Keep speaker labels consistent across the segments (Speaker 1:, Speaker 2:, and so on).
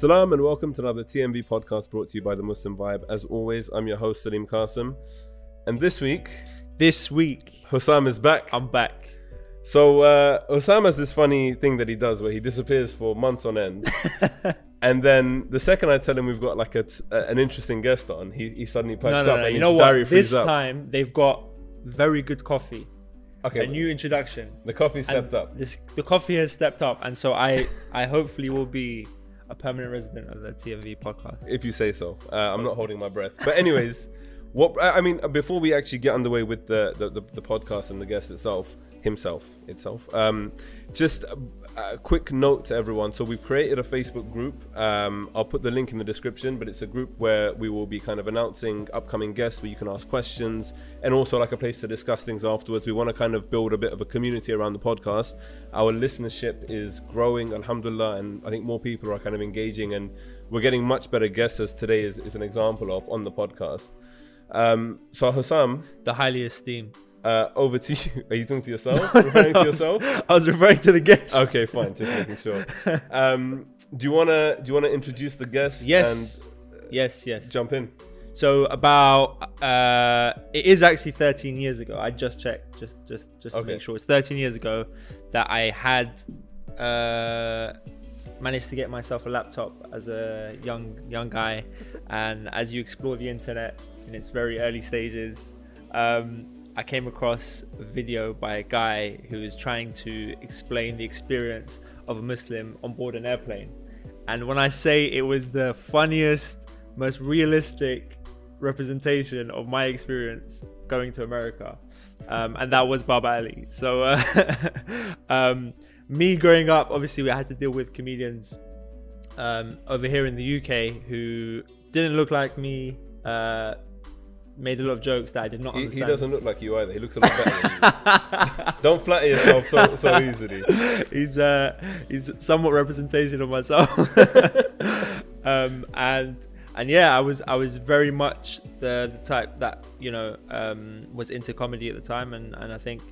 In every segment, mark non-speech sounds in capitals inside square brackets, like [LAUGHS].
Speaker 1: Salam and welcome to another TMV podcast brought to you by the Muslim Vibe. As always, I'm your host Salim Qasim, and this week
Speaker 2: This week,
Speaker 1: Hussam is back.
Speaker 2: I'm back.
Speaker 1: So uh, Hussam has this funny thing that he does where he disappears for months on end, [LAUGHS] and then the second I tell him we've got like a t- an interesting guest on, he, he suddenly pipes
Speaker 2: No, no,
Speaker 1: up
Speaker 2: no.
Speaker 1: and
Speaker 2: You know
Speaker 1: diary
Speaker 2: what? This
Speaker 1: up.
Speaker 2: time they've got very good coffee.
Speaker 1: okay,
Speaker 2: A new introduction.
Speaker 1: the coffee stepped up.
Speaker 2: This, the coffee has stepped up, and so I, I hopefully will be a permanent resident of the TMV podcast.
Speaker 1: if you say so. Uh, I'm not holding my breath. But anyways, what I mean, before we actually get underway with the the, the, the podcast and the guest itself, himself itself, um, just a, a quick note to everyone. So we've created a Facebook group. Um, I'll put the link in the description, but it's a group where we will be kind of announcing upcoming guests where you can ask questions and also like a place to discuss things afterwards. We want to kind of build a bit of a community around the podcast. Our listenership is growing, alhamdulillah, and I think more people are kind of engaging and we're getting much better guests as today is, is an example of on the podcast. Um, so Hussam,
Speaker 2: The highly esteemed.
Speaker 1: Uh, over to you. [LAUGHS] Are you talking to yourself? [LAUGHS] Referring to yourself?
Speaker 2: I was referring to the guest.
Speaker 1: Okay, fine. Just making sure. [LAUGHS] Um, do you wanna do you wanna introduce the guest?
Speaker 2: Yes. Yes. Yes.
Speaker 1: Jump in.
Speaker 2: So about uh, it is actually 13 years ago. I just checked, just just just to make sure it's 13 years ago that I had uh, managed to get myself a laptop as a young young guy, and as you explore the internet in its very early stages, um, I came across a video by a guy who was trying to explain the experience of a Muslim on board an airplane. And when I say it was the funniest, most realistic representation of my experience going to America, um, and that was Baba Ali. So, uh, [LAUGHS] um, me growing up, obviously, we had to deal with comedians um, over here in the UK who didn't look like me, uh, made a lot of jokes that I did not
Speaker 1: He, he doesn't look like you either. He looks a lot better. Than you. [LAUGHS] Don't flatter yourself so so easily.
Speaker 2: he's uh he's somewhat representation of myself [LAUGHS] um and and yeah i was i was very much the, the type that you know um was into comedy at the time and and i think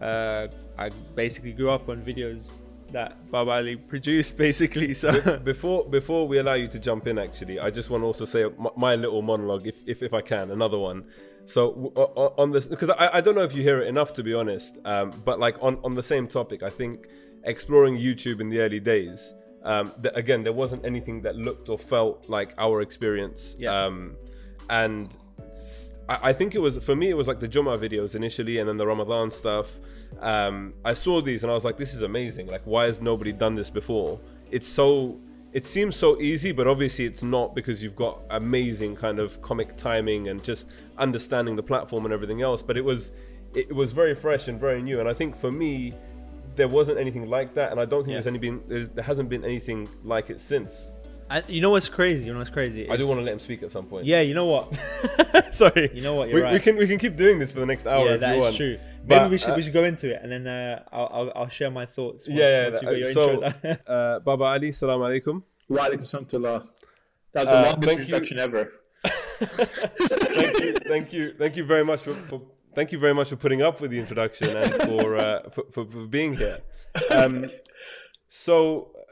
Speaker 2: uh i basically grew up on videos that Baba Ali produced [LAUGHS] basically so
Speaker 1: Before before we allow you to jump in, actually, I just want to also say my, my little monologue, if, if if I can, another one. So on this, because I, I don't know if you hear it enough to be honest, um, but like on on the same topic, I think exploring YouTube in the early days. Um, th- again, there wasn't anything that looked or felt like our experience.
Speaker 2: Yeah.
Speaker 1: Um, and I think it was for me, it was like the Jummah videos initially, and then the Ramadan stuff. Um, I saw these and I was like, this is amazing. Like, why has nobody done this before? It's so. It seems so easy, but obviously it's not because you've got amazing kind of comic timing and just understanding the platform and everything else. But it was, it was very fresh and very new. And I think for me, there wasn't anything like that, and I don't think
Speaker 2: Yeah.
Speaker 1: there's any been there's, there hasn't been anything like it since.
Speaker 2: And you know what's crazy you know what's crazy
Speaker 1: I do want to let him speak at some point.
Speaker 2: yeah you know what [LAUGHS]
Speaker 1: Sorry.
Speaker 2: You know what, you're
Speaker 1: we, we can we can keep doing this for the next hour.
Speaker 2: yeah
Speaker 1: if
Speaker 2: that
Speaker 1: you
Speaker 2: is
Speaker 1: want.
Speaker 2: true
Speaker 1: But,
Speaker 2: maybe we should
Speaker 1: uh,
Speaker 2: we should go into it and then uh, I'll, I'll I'll share my thoughts once,
Speaker 1: Yeah, yeah.
Speaker 2: once we got your
Speaker 1: so,
Speaker 2: intro
Speaker 1: uh, [LAUGHS] Baba Ali, salam alaikum.
Speaker 3: Wa alaikum salam to That was the
Speaker 1: Uh,
Speaker 3: longest
Speaker 1: thank you.
Speaker 3: introduction ever.
Speaker 1: thank you, thank you, thank you very much for, for thank you very much for putting up with the introduction and for uh, for, for, for being here. Um, so, uh,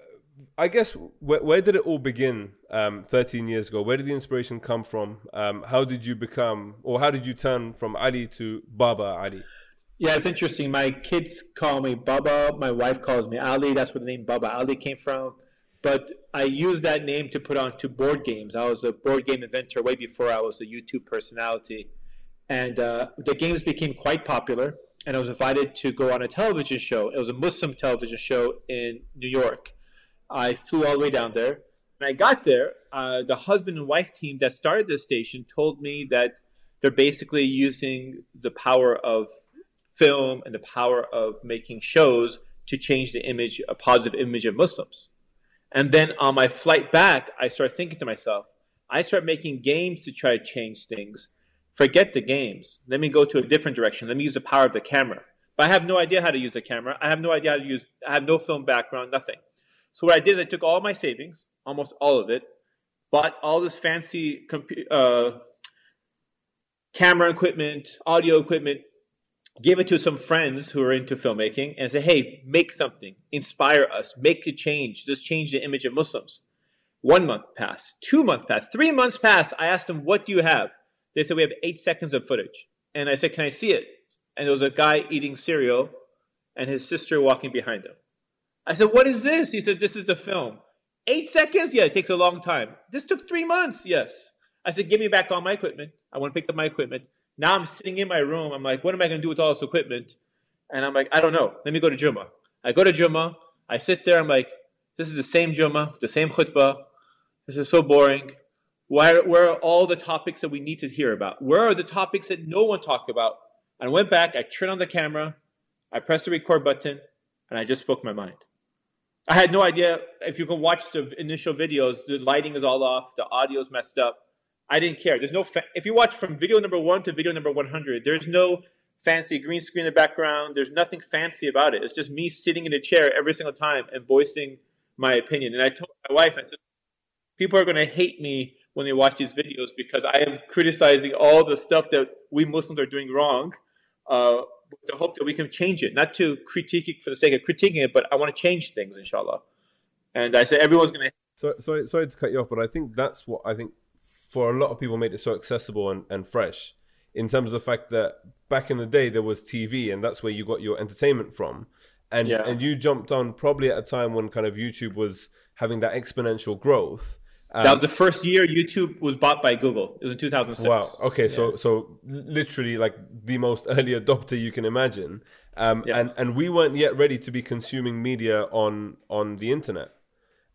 Speaker 1: I guess where, where did it all begin? Um, Thirteen years ago, where did the inspiration come from? Um, how did you become, or how did you turn from Ali to Baba Ali?
Speaker 3: Yeah, it's interesting. My kids call me Baba. My wife calls me Ali. That's where the name Baba Ali came from. But I used that name to put on onto board games. I was a board game inventor way before I was a YouTube personality. And uh, the games became quite popular. And I was invited to go on a television show. It was a Muslim television show in New York. I flew all the way down there. When I got there, uh, the husband and wife team that started this station told me that they're basically using the power of film and the power of making shows to change the image, a positive image of Muslims. And then on my flight back, I started thinking to myself, I start making games to try to change things. Forget the games. Let me go to a different direction. Let me use the power of the camera. But I have no idea how to use a camera. I have no idea how to use. I have no film background. Nothing. So what I did is I took all my savings, almost all of it, bought all this fancy compu- uh, camera equipment, audio equipment, gave it to some friends who are into filmmaking, and said, "Hey, make something, inspire us, make a change, just change the image of Muslims." One month passed, two months passed, three months passed. I asked them, "What do you have?" They said, "We have eight seconds of footage." And I said, "Can I see it?" And there was a guy eating cereal, and his sister walking behind him. I said, "What is this?" He said, "This is the film." Eight seconds? Yeah, it takes a long time. This took three months. Yes. I said, "Give me back all my equipment. I want to pick up my equipment." Now I'm sitting in my room. I'm like, "What am I going to do with all this equipment?" And I'm like, "I don't know. Let me go to Juma." I go to Juma. I sit there. I'm like, "This is the same Juma, the same khutbah." This is so boring. Where, where are all the topics that we need to hear about? Where are the topics that no one talked about? I went back, I turned on the camera, I pressed the record button, and I just spoke my mind. I had no idea if you can watch the initial videos, the lighting is all off, the audio's messed up. I didn't care. There's no fa- if you watch from video number one to video number 100, there's no fancy green screen in the background. There's nothing fancy about it. It's just me sitting in a chair every single time and voicing my opinion. And I told my wife, I said, people are going to hate me when they watch these videos because I am criticizing all the stuff that we Muslims are doing wrong. Uh, to hope that we can change it, not to critique it for the sake of critiquing it, but I want to change things, inshallah. And I say everyone's going to.
Speaker 1: So, sorry, sorry to cut you off, but I think that's what I think for a lot of people made it so accessible and, and fresh in terms of the fact that back in the day there was TV and that's where you got your entertainment from. And,
Speaker 3: Yeah.
Speaker 1: and you jumped on probably at a time when kind of YouTube was having that exponential growth. Um,
Speaker 3: That was the first year YouTube was bought by Google. It was in 2006.
Speaker 1: Wow. Okay. So so literally like the most [LAUGHS] early adopter you can imagine, um,
Speaker 3: Yeah.
Speaker 1: and and we weren't yet ready to be consuming media on on the internet.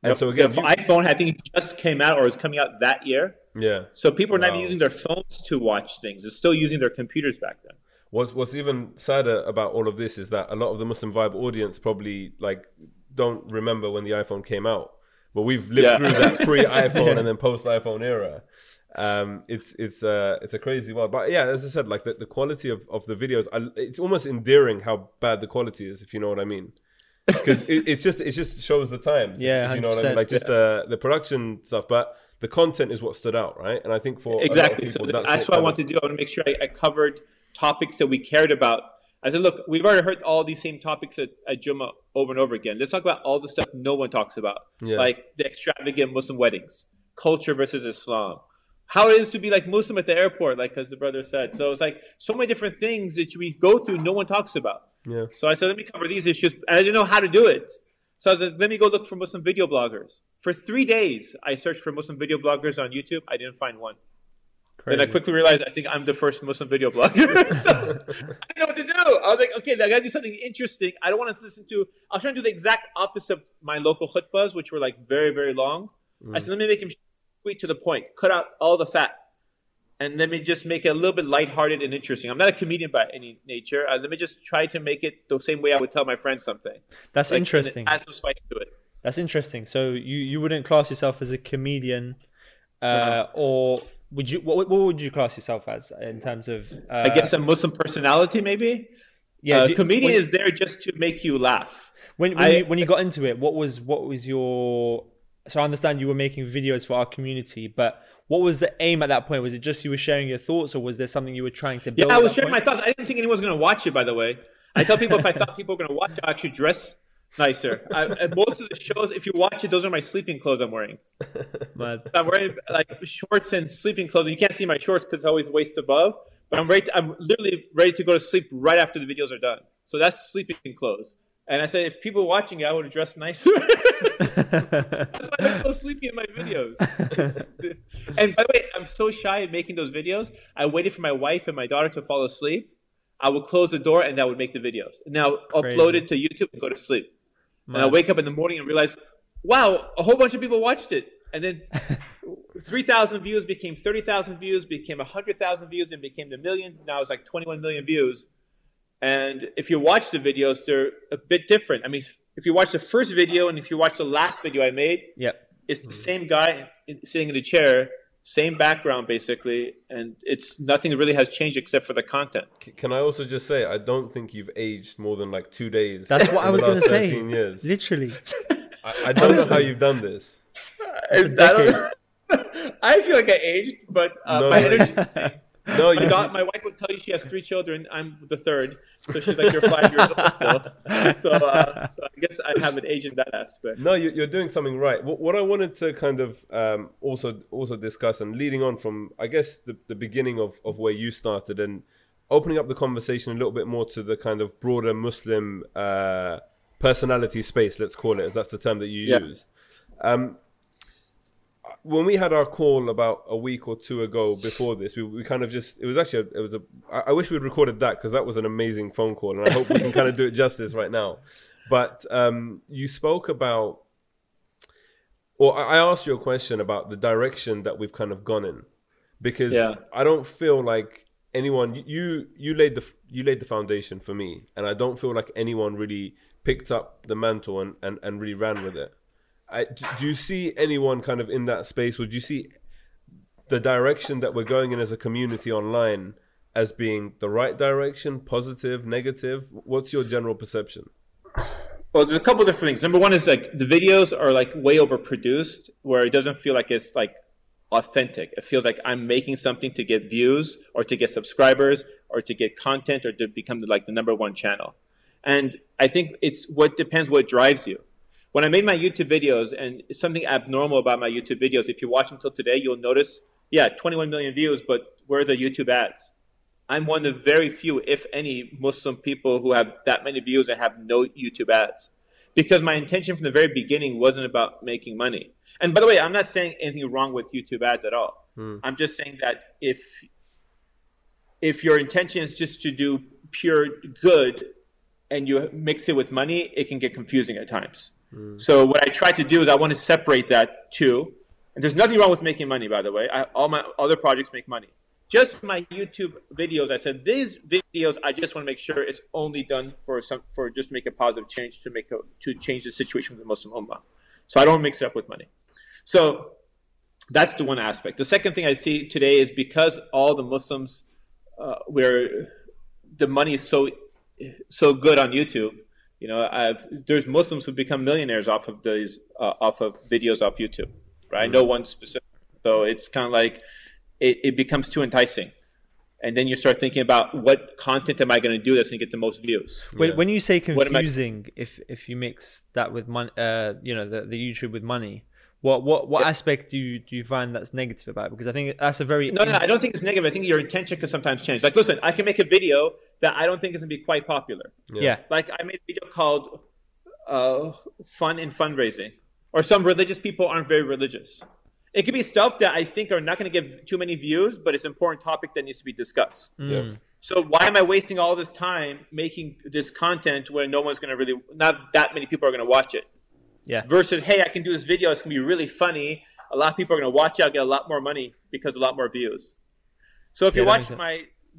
Speaker 1: And
Speaker 3: The-
Speaker 1: so again,
Speaker 3: the
Speaker 1: you-
Speaker 3: iPhone I think just came out or is coming out that year.
Speaker 1: yeah.
Speaker 3: So people are not even using their phones to watch things. They're still using their computers back then.
Speaker 1: What's what's even sadder about all of this is that a lot of the Muslim Vibe audience probably like don't remember when the iPhone came out, but we've lived
Speaker 3: Yeah.
Speaker 1: through that pre [LAUGHS] iPhone and then post iPhone era. Um, it's it's uh it's a crazy one, but yeah, as I said, like the, the quality of, of the videos, I, it's almost endearing how bad the quality is, if you know what I mean. Because it, it's just it just shows the times,
Speaker 2: Yeah,
Speaker 1: if you know what I mean.
Speaker 2: 100%,
Speaker 1: Like just the the production stuff, but the content is what stood out, right? And I think for a lot of
Speaker 3: Exactly. So that's,
Speaker 1: that's,
Speaker 3: what I wanted to do. I want to make sure I, I covered topics that we cared about. I said, look, we've already heard all these same topics at, at Juma over and over again. Let's talk about all the stuff no one talks about,
Speaker 1: Yeah.
Speaker 3: like the extravagant Muslim weddings, culture versus Islam, how it is to be like Muslim at the airport, like as the brother said. So it's like so many different things that we go through, no one talks about.
Speaker 1: Yeah.
Speaker 3: So I said, let me cover these issues. And I didn't know how to do it. So I said, let me go look for Muslim video bloggers. For three days, I searched for Muslim video bloggers on YouTube. I didn't find one. Then I quickly realized I think I'm the first Muslim video blogger. [LAUGHS] so I didn't know what to do. I was like, okay, I gotta do something interesting. I don't want to listen to. I was trying to do the exact opposite of my local khutbahs, which were like very, very long. I said, let me make him sweet to the point, cut out all the fat, and let me just make it a little bit lighthearted and interesting. I'm not a comedian by any nature. Uh, let me just try to make it the same way I would tell my friends something.
Speaker 2: That's
Speaker 3: Like,
Speaker 2: interesting.
Speaker 3: Add some spice to it.
Speaker 2: That's interesting. So you you wouldn't class yourself as a comedian, uh,
Speaker 3: No.
Speaker 2: or would you? What, what would you class yourself as in terms of? Uh,
Speaker 3: I guess a Muslim personality, maybe.
Speaker 2: yeah.
Speaker 3: uh,
Speaker 2: do
Speaker 3: comedian
Speaker 2: when,
Speaker 3: is there just to make you laugh.
Speaker 2: when when,
Speaker 3: I-
Speaker 2: you, when you got into it. What was what was your? So I understand you were making videos for our community, but what was the aim at that point? Was it just you were sharing your thoughts, or was there something you were trying to build?
Speaker 3: Yeah, I was sharing my thoughts. I didn't think anyone was going to watch it, by the way. I tell people if I thought people were going to watch it, I actually dress nicer. I, and most of the shows, if you watch it, those are my sleeping clothes I'm wearing.
Speaker 2: But
Speaker 3: I'm wearing like shorts and sleeping clothes. You can't see my shorts because it's always waist above. But I'm ready. To, I'm literally ready to go to sleep right after the videos are done. So that's sleeping clothes. And I said, if people were watching it, I would have dressed nicer. [LAUGHS] That's why I'm so sleepy in my videos. [LAUGHS] and by the way, I'm so shy of making those videos. I waited for my wife and my daughter to fall asleep. I would close the door and that would make the videos. Now upload it to YouTube and go to sleep. And I wake up in the morning and realize, wow, a whole bunch of people watched it. And then [LAUGHS] 3,000 views became 30,000 views, became 100,000 views, and became a million. Now it's like 21 million views. And if you watch the videos, they're a bit different. I mean, if you watch the first video and if you watch the last video I made,
Speaker 2: Yep.
Speaker 3: it's the mm-hmm. same guy sitting in a chair, same background basically, and it's nothing really has changed except for the content.
Speaker 1: Can I also just say, I don't think you've aged more than like two days.
Speaker 2: That's what I was going to say.
Speaker 1: 13 Years.
Speaker 2: Literally.
Speaker 1: I, I don't know how you've done this.
Speaker 3: I, don't- [LAUGHS] I feel like I aged, but uh,
Speaker 1: No,
Speaker 3: my
Speaker 1: no,
Speaker 3: energy's the same.
Speaker 1: No,
Speaker 3: my,
Speaker 1: you-
Speaker 3: da- my wife would tell you she has three children. I'm the third, so she's like, "You're five years old still." So, uh, so I guess I have an aged in that aspect.
Speaker 1: No, you- you're doing something right. What, what I wanted to kind of um, also also discuss and leading on from, I guess, the, the beginning of, of where you started and opening up the conversation a little bit more to the kind of broader Muslim uh, personality space, let's call it, as that's the term that you
Speaker 3: Yeah.
Speaker 1: used. Um, when we had our call about a week or two ago before this, we, we kind of just, it was actually, a, it was a, I I wish we'd recorded that because that was an amazing phone call and I hope we can kind of do it justice right now. But um, you spoke about, or I asked you a question about the direction that we've kind of gone in because
Speaker 3: Yeah.
Speaker 1: I don't feel like anyone, you, you laid the, you laid the foundation for me and I don't feel like anyone really picked up the mantle and, and, and really ran with it. I, do, you see anyone kind of in that space? Would you see the direction that we're going in as a community online as being the right direction, positive, negative? What's your general perception?
Speaker 3: Well, there's a couple of different things. Number one is like the videos are like way overproduced, where it doesn't feel like it's like authentic. It feels like I'm making something to get views or to get subscribers or to get content or to become like the number one channel. And I think it's what depends what drives you. When I made my YouTube videos, and something abnormal about my YouTube videos, if you watch them till today, you'll notice, yeah, 21 million views, but where are the YouTube ads? I'm one of the very few, if any, Muslim people who have that many views and have no YouTube ads. Because my intention from the very beginning wasn't about making money. And by the way, I'm not saying anything wrong with YouTube ads at all. Hmm. I'm just saying that if if your intention is just to do pure good and you mix it with money, it can get confusing at times. So what I try to do is I want to separate that too. And there's nothing wrong with making money, by the way. I, all my other projects make money. Just my YouTube videos, I said these videos. I just want to make sure it's only done for some for just make a positive change to make a, to change the situation of the Muslim ummah. So I don't mix it up with money. So that's the one aspect. The second thing I see today is because all the Muslims, uh, where the money is so so good on YouTube. You know, I've, there's Muslims who become millionaires off of these uh, off of videos off YouTube, right? No one specific. So it's kind of like it, it becomes too enticing, and then you start thinking about what content am I going to do that's going to get the most views.
Speaker 2: When, when you say
Speaker 3: What am I-
Speaker 2: confusing, if if you mix that with money, uh, you know, the, the YouTube with money, what what what aspect do you do you find that's negative about? it? Because I think that's a very
Speaker 3: No, no, I don't think it's negative. I think your intention can sometimes change. Like, listen, I can make a video that I don't think is going to be quite popular.
Speaker 2: yeah.
Speaker 3: Like I made a video called uh, "Fun in Fundraising," or some religious people aren't very religious. It could be stuff that I think are not going to give too many views, but it's an important topic that needs to be discussed.
Speaker 1: Yeah.
Speaker 3: So why am I wasting all this time making this content where no one's going to really, not that many people are going to watch it?
Speaker 2: Yeah.
Speaker 3: Versus, hey, I can do this video. It's going to be really funny. A lot of people are going to watch it. I'll get a lot more money because a lot more views. So if
Speaker 2: Yeah,
Speaker 3: you
Speaker 2: that
Speaker 3: watch
Speaker 2: makes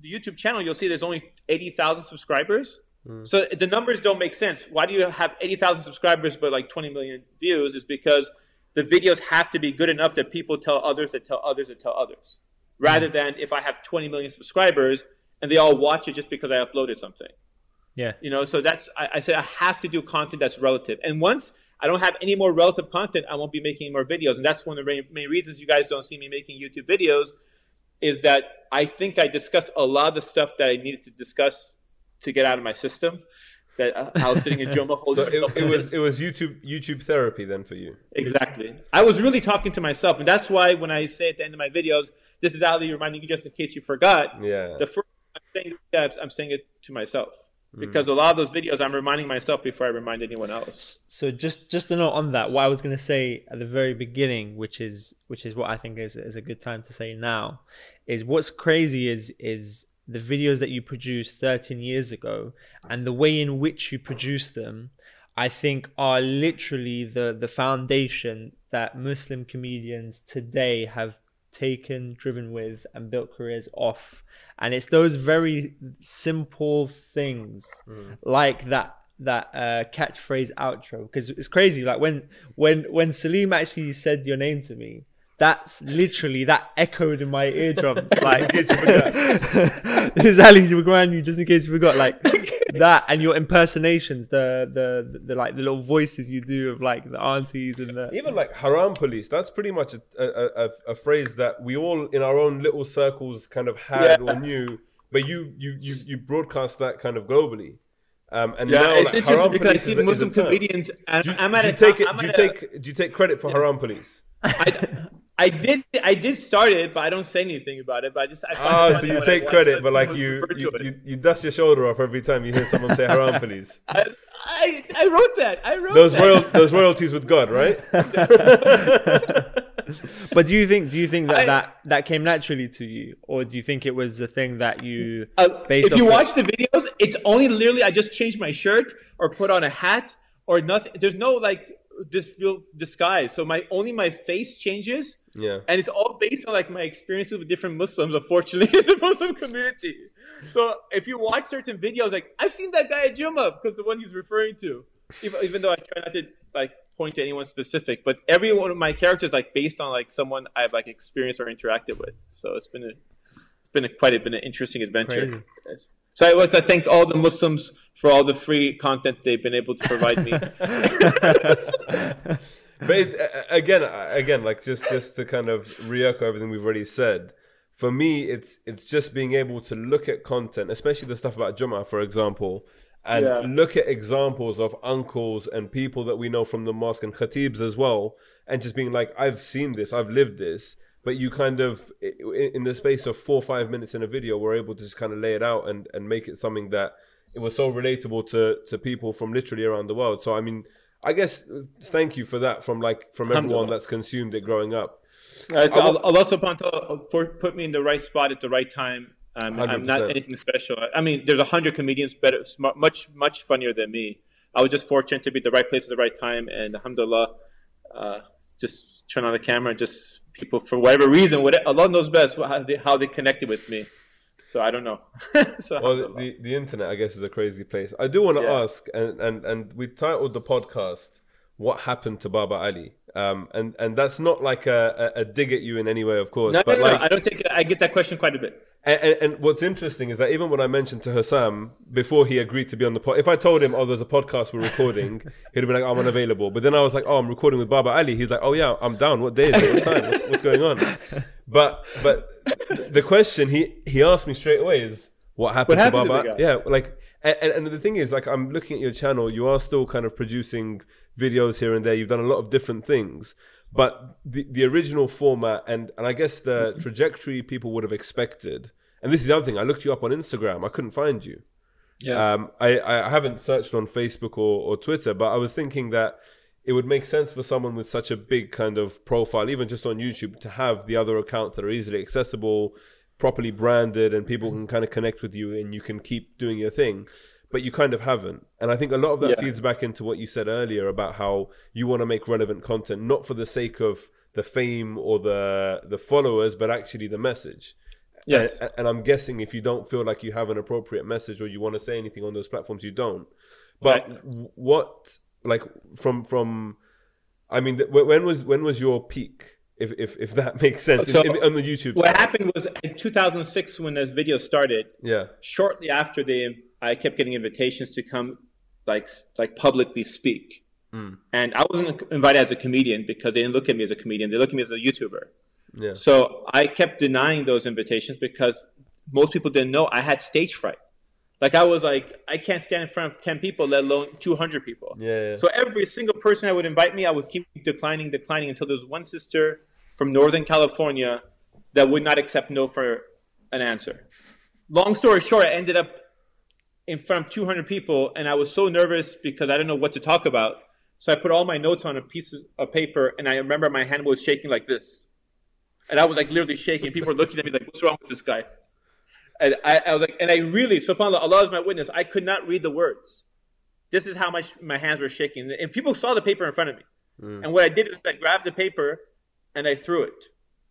Speaker 3: my YouTube channel, you'll see there's only 80,000 subscribers. Hmm. So the numbers don't make sense. Why do you have 80,000 subscribers but like 20 million views? Is because the videos have to be good enough that people tell others that tell others that tell others. Rather hmm. than if I have 20 million subscribers and they all watch it just because I uploaded something.
Speaker 2: Yeah.
Speaker 3: You know, so that's I, I said I have to do content that's relative. And once I don't have any more relative content, I won't be making any more videos. And that's one of the main reasons you guys don't see me making YouTube videos is that I think I discussed a lot of the stuff that I needed to discuss to get out of my system. That uh, I was sitting in Juma [LAUGHS] holding
Speaker 1: So it, it was it was YouTube YouTube therapy then for you.
Speaker 3: Exactly. I was really talking to myself, and that's why when I say at the end of my videos, "This is Ali reminding you," just in case you forgot.
Speaker 1: Yeah.
Speaker 3: The first I'm saying that, I'm saying it to myself
Speaker 1: Mm.
Speaker 3: because a lot of those videos I'm reminding myself before I remind anyone else.
Speaker 2: So just just a note on that, what I was going to say at the very beginning, which is which is what I think is is a good time to say now, is what's crazy is is the videos that you produced 13 years ago and the way in which you produce them, I think are literally the the foundation that Muslim comedians today have taken, driven with, and built careers off. And it's those very simple things like that that uh, catchphrase outro because it's crazy. Like when when when Salim actually said your name to me, that's literally that echoed in my eardrums. [LAUGHS] Like, [LAUGHS] this is Ali Jabran, you just in case you forgot. Like [LAUGHS] that, and your impersonations, the, the the like the little voices you do of like the aunties and the
Speaker 1: Even like haram police, that's pretty much a, a, a, a phrase that we all in our own little circles kind of had
Speaker 3: Yeah.
Speaker 1: or knew, but you, you, you, you broadcast that kind of globally. Um, and
Speaker 3: Yeah,
Speaker 1: now
Speaker 3: it's
Speaker 1: like,
Speaker 3: interesting
Speaker 1: haram
Speaker 3: because I see
Speaker 1: is a- is a
Speaker 3: Muslim comedians, and
Speaker 1: Do you,
Speaker 3: I'm
Speaker 1: do you
Speaker 3: a
Speaker 1: take
Speaker 3: I'm
Speaker 1: it? Do you
Speaker 3: a-
Speaker 1: take? Do you take credit for haram police?
Speaker 3: I, I did I did start it, but I don't say anything about it. But I just I
Speaker 1: Oh, so you take credit, but like you, you, you, you dust your shoulder off every time you hear someone say haram [LAUGHS] police.
Speaker 3: I, I I wrote that. I wrote
Speaker 1: Those
Speaker 3: that.
Speaker 1: royal, those royalties with God, right? [LAUGHS] [LAUGHS]
Speaker 2: But do you think do you think that
Speaker 3: I-
Speaker 2: that, that came naturally to you, or do you think it was a thing that you
Speaker 3: Uh,
Speaker 2: based
Speaker 3: if you
Speaker 2: off
Speaker 3: watch the videos, it's only literally I just changed my shirt or put on a hat or nothing. There's no like this real disguise. So my only my face changes,
Speaker 1: Yeah.
Speaker 3: and it's all based on like my experiences with different Muslims. Unfortunately, [LAUGHS] in the Muslim community. So if you watch certain videos, like I've seen that guy at Juma because the one he's referring to, even, even though I try not to like point to anyone specific, but every one of my characters like based on like someone I've like experienced or interacted with. So it's been a it's been a, quite a, been an interesting adventure.
Speaker 2: Crazy.
Speaker 3: So I want to thank all the Muslims for all the free content they've been able to provide me. [LAUGHS] [LAUGHS]
Speaker 1: but it, again, again, like just just to kind of re-echo everything we've already said. For me, it's it's just being able to look at content, especially the stuff about Juma, for example, and
Speaker 3: Yeah.
Speaker 1: look at examples of uncles and people that we know from the mosque and khatibs as well, and just being like, I've seen this, I've lived this. But you kind of, in the space of four or five minutes in a video, were able to just kind of lay it out and, and make it something that it was so relatable to, to people from literally around the world. So I mean, I guess uh, thank you for that from like from everyone that's consumed it growing up.
Speaker 3: Uh, so
Speaker 1: I will-
Speaker 3: Allah subhanahu wa ta'ala for put me in the right spot at the right time. Um, I'm not anything special. I mean, there's a hundred comedians better, smart, much much funnier than me. I was just fortunate to be at the right place at the right time, and alhamdulillah, uh, just turn on the camera, and just people for whatever reason, what Allah knows best how they, how they connected with me. So I don't know. [LAUGHS] so
Speaker 1: Well, the, the, the internet, I guess, is a crazy place. I do want to
Speaker 3: Yeah.
Speaker 1: ask, and, and, and we titled the podcast "What Happened to Baba Ali," um, and and that's not like a, a, dig at you in any way, of course.
Speaker 3: no, no,
Speaker 1: but
Speaker 3: no,
Speaker 1: like,
Speaker 3: I don't think I get that question quite a bit.
Speaker 1: And, and, and what's interesting is that even when I mentioned to Hussam before he agreed to be on the pod, if I told him, "Oh, there's a podcast we're recording," [LAUGHS] he'd have been like, "I'm unavailable." But then I was like, "Oh, I'm recording with Baba Ali." He's like, "Oh yeah, I'm down. What day is it? What time? What's, what's going on?" [LAUGHS] But but the question he he asked me straight away is, "What happened,
Speaker 3: What happened
Speaker 1: to Baba?" yeah, like, and, and and the thing is, like, I'm looking at your channel. You are still kind of producing videos here and there. You've done a lot of different things. But the, the original format and, and I guess the trajectory people would have expected and this is the other thing. I looked you up on Instagram. I couldn't find you.
Speaker 3: Yeah.
Speaker 1: Um, I, I haven't searched on Facebook or, or Twitter, but I was thinking that it would make sense for someone with such a big kind of profile, even just on YouTube, to have the other accounts that are easily accessible, properly branded, and people can kind of connect with you and you can keep doing your thing. But you kind of haven't. And I think a lot of that
Speaker 3: Yeah.
Speaker 1: feeds back into what you said earlier about how you want to make relevant content, not for the sake of the fame or the the followers, but actually the message.
Speaker 3: Yes.
Speaker 1: And, and I'm guessing if you don't feel like you have an appropriate message or you want to say anything on those platforms, you don't. But
Speaker 3: Right.
Speaker 1: what, like, from from, I mean, when was when was your peak? If if, if that [LAUGHS] makes sense
Speaker 3: So,
Speaker 1: in, in, on the YouTube.
Speaker 3: what happened was in 2006 when this video started.
Speaker 1: Yeah.
Speaker 3: shortly after they I kept getting invitations to come like like publicly speak. Hmm. And I wasn't invited as a comedian because they didn't look at me as a comedian. They looked at me as a YouTuber.
Speaker 1: Yeah.
Speaker 3: So I kept denying those invitations because most people didn't know I had stage fright. Like I was like, I can't stand in front of 10 people, let alone 200 people.
Speaker 1: Yeah. yeah.
Speaker 3: So every single person that would invite me, I would keep declining, declining until there was one sister from Northern California that would not accept no for an answer. Long story short, I ended up in front of 200 people, and I was so nervous because I didn't know what to talk about. So I put all my notes on a piece of paper, and I remember my hand was shaking like this, and I was like literally shaking. People were looking at me like, "What's wrong with this guy?" And I, I was like, and I really, subhanAllah, Allah is my witness. I could not read the words. This is how much my hands were shaking. And people saw the paper in front of me. Mm. And what I did is I grabbed the paper and I threw it.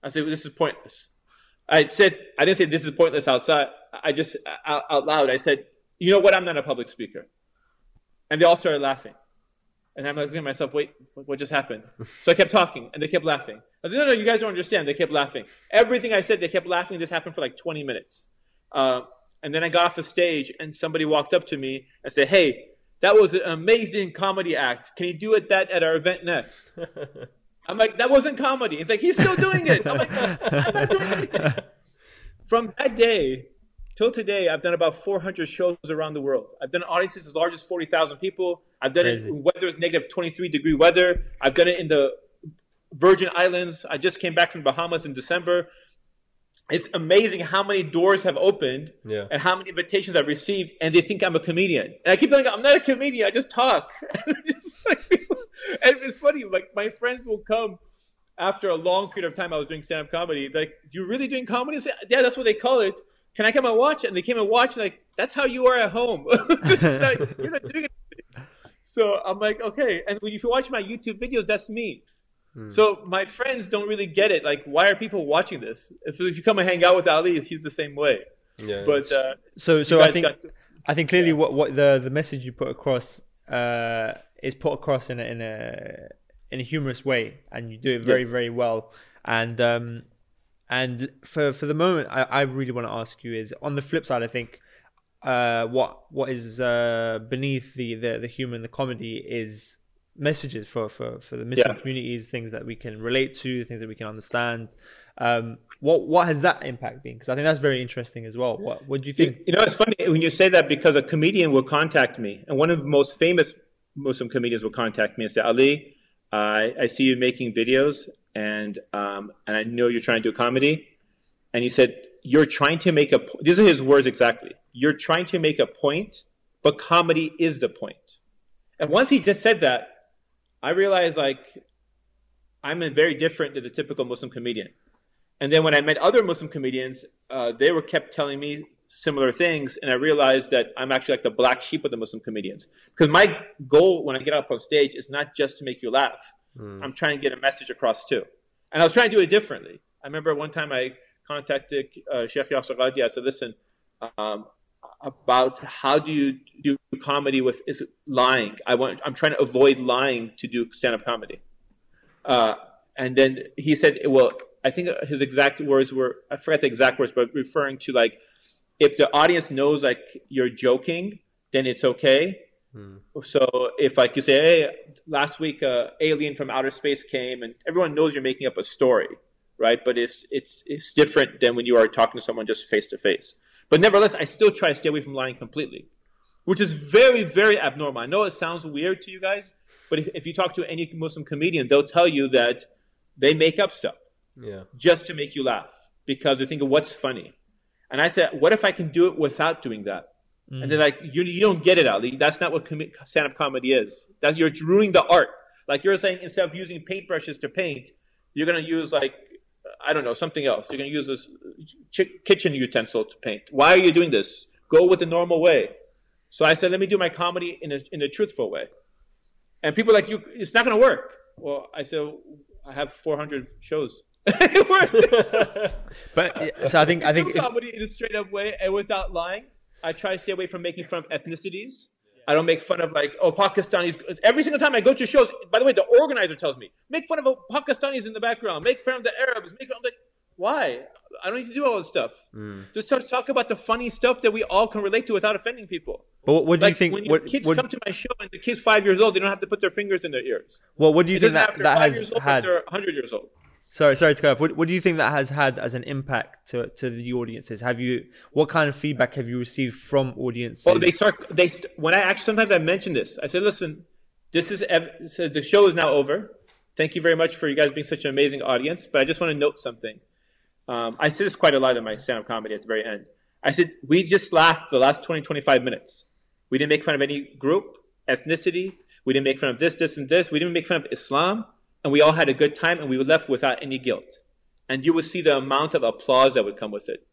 Speaker 3: I said, this is pointless. I said, I didn't say this is pointless outside. I just, uh, out, out loud, I said, you know what? I'm not a public speaker. And they all started laughing. And I'm like, looking at myself, wait, what what just happened? [LAUGHS] So I kept talking and they kept laughing. I said, no, no, you guys don't understand. They kept laughing. Everything I said, they kept laughing. This happened for like 20 minutes. Uh, and then I got off the stage, and somebody walked up to me and said, hey, that was an amazing comedy act. Can you do it that at our event next? [LAUGHS] I'm like, that wasn't comedy. He's like, he's still doing it. I'm like, I'm not doing anything. [LAUGHS] From that day till today, I've done about 400 shows around the world. I've done audiences as large as 40,000 people. I've done
Speaker 2: Crazy.
Speaker 3: it when weather is negative 23 degree weather. I've done it in the Virgin Islands. I just came back from Bahamas in December. It's amazing how many doors have opened
Speaker 1: Yeah.
Speaker 3: and how many invitations I've received, and they think I'm a comedian. And I keep telling them, I'm not a comedian, I just talk. [LAUGHS] It's like [LAUGHS] and it's funny, like my friends will come after a long period of time I was doing stand up comedy. Like, you're really doing comedy? Say, yeah, that's what they call it. Can I come and watch? And they came and watched, like, that's how you are at home. [LAUGHS] Not- you're not doing it. So I'm like, okay. And when you watch my YouTube videos, that's me. So my friends don't really get it. Like, why are people watching this? If, if you come and hang out with Ali, he's the same way.
Speaker 1: Yeah.
Speaker 3: But uh,
Speaker 2: So so I think
Speaker 3: to-
Speaker 2: I think clearly what, what the the message you put across uh, is put across in a, in a in a humorous way, and you do it very very well. And um, and for for the moment, I, I really want to ask you is on the flip side, I think uh, what what is uh, beneath the, the the humor and the comedy is messages for for for the Muslim
Speaker 3: Yeah.
Speaker 2: communities, things that we can relate to, things that we can understand. Um, what what has that impact been? Because I think that's very interesting as well. What what do you think?
Speaker 3: you know, it's funny when you say that because a comedian will contact me, and one of the most famous Muslim comedians will contact me and say, "Ali, I I see you making videos, and um, and I know you're trying to do comedy." And he said, "You're trying to make a. po- These are his words exactly. You're trying to make a point, but comedy is the point." And once he just said that, I realized like I'm a very different than the typical Muslim comedian. And then when I met other Muslim comedians, uh, they were kept telling me similar things, and I realized that I'm actually like the black sheep of the Muslim comedians. Because my goal when I get up on stage is not just to make you laugh. I'm trying to get a message across too. And I was trying to do it differently. I remember one time I contacted uh, Sheikh Yasir Qadhi. I said, "Listen, um, about how do you do comedy with is it lying? I want. I'm trying to avoid lying to do stand-up comedy." Uh, and then he said, "Well, I think his exact words were I forget the exact words, but referring to like if the audience knows like you're joking, then it's okay. So if like you say, hey, last week a alien from outer space came, and everyone knows you're making up a story, right? But it's it's it's different than when you are talking to someone just face to face. But nevertheless, I still try to stay away from lying completely, which is very very abnormal. I know it sounds weird to you guys, but if, if you talk to any Muslim comedian, they'll tell you that they make up stuff
Speaker 1: Yeah.
Speaker 3: just to make you laugh because they think of what's funny. And I said, what if I can do it without doing that? And they're mm. like, you, you don't get it, Ali. That's not what com- stand-up comedy is. That you're ruining the art. Like you're saying, instead of using paintbrushes to paint, you're gonna use like I don't know something else. You're gonna use this ch- kitchen utensil to paint. Why are you doing this? Go with the normal way. So I said, let me do my comedy in a in a truthful way. And people are like, you, it's not gonna work. Well, I said, I have 400 shows. [LAUGHS] [LAUGHS]
Speaker 2: But so I think I think
Speaker 3: do
Speaker 2: if,
Speaker 3: comedy in a straight up way and without lying. I try to stay away from making fun of ethnicities. I don't make fun of like oh Pakistanis. Every single time I go to shows, by the way, the organizer tells me make fun of Pakistanis in the background, make fun of the Arabs. Make I'm like, why? I don't need to do all this stuff. Hmm. Just talk, talk about the funny stuff that we all can relate to without offending people.
Speaker 2: but what, what do
Speaker 3: Like
Speaker 2: you think?
Speaker 3: when
Speaker 2: What,
Speaker 3: kids
Speaker 2: what,
Speaker 3: come to my show and the kid's five years old, they don't have to put their fingers in their ears.
Speaker 2: well, what do you
Speaker 3: It
Speaker 2: think that that
Speaker 3: five
Speaker 2: has
Speaker 3: years old,
Speaker 2: had?
Speaker 3: 100 years old.
Speaker 2: Sorry, sorry to cut off. What, what do you think that has had as an impact to, to the audiences? Have you what kind of feedback have you received from audiences?
Speaker 3: Oh, they start. They when I actually sometimes I mention this. I say, listen, this is so the show is now over. Thank you very much for you guys being such an amazing audience. But I just want to note something. Um, I say this quite a lot in my stand-up comedy at the very end. I said we just laughed the last 20, 25 minutes. We didn't make fun of any group, ethnicity. We didn't make fun of this, this, and this. We didn't make fun of Islam, and we all had a good time, and we were left without any guilt. And you would see the amount of applause that would come with it.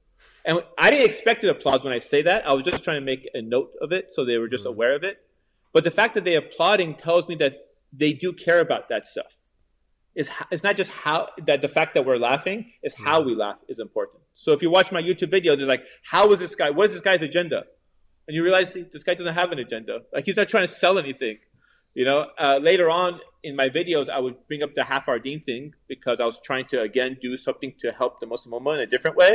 Speaker 3: And I didn't expect the applause when I say that. I was just trying to make a note of it so they were just aware of it. But the fact that they're applauding tells me that they do care about that stuff. It's, it's not just how that the fact that we're laughing is how we laugh is important. So if you watch my YouTube videos, it's like, how is this guy? What is this guy's agenda? And you realize this guy doesn't have an agenda. Like he's not trying to sell anything. You know, uh, later on in my videos, I would bring up the Half Our Deen thing because I was trying to again do something to help the Muslim Ummah in a different way.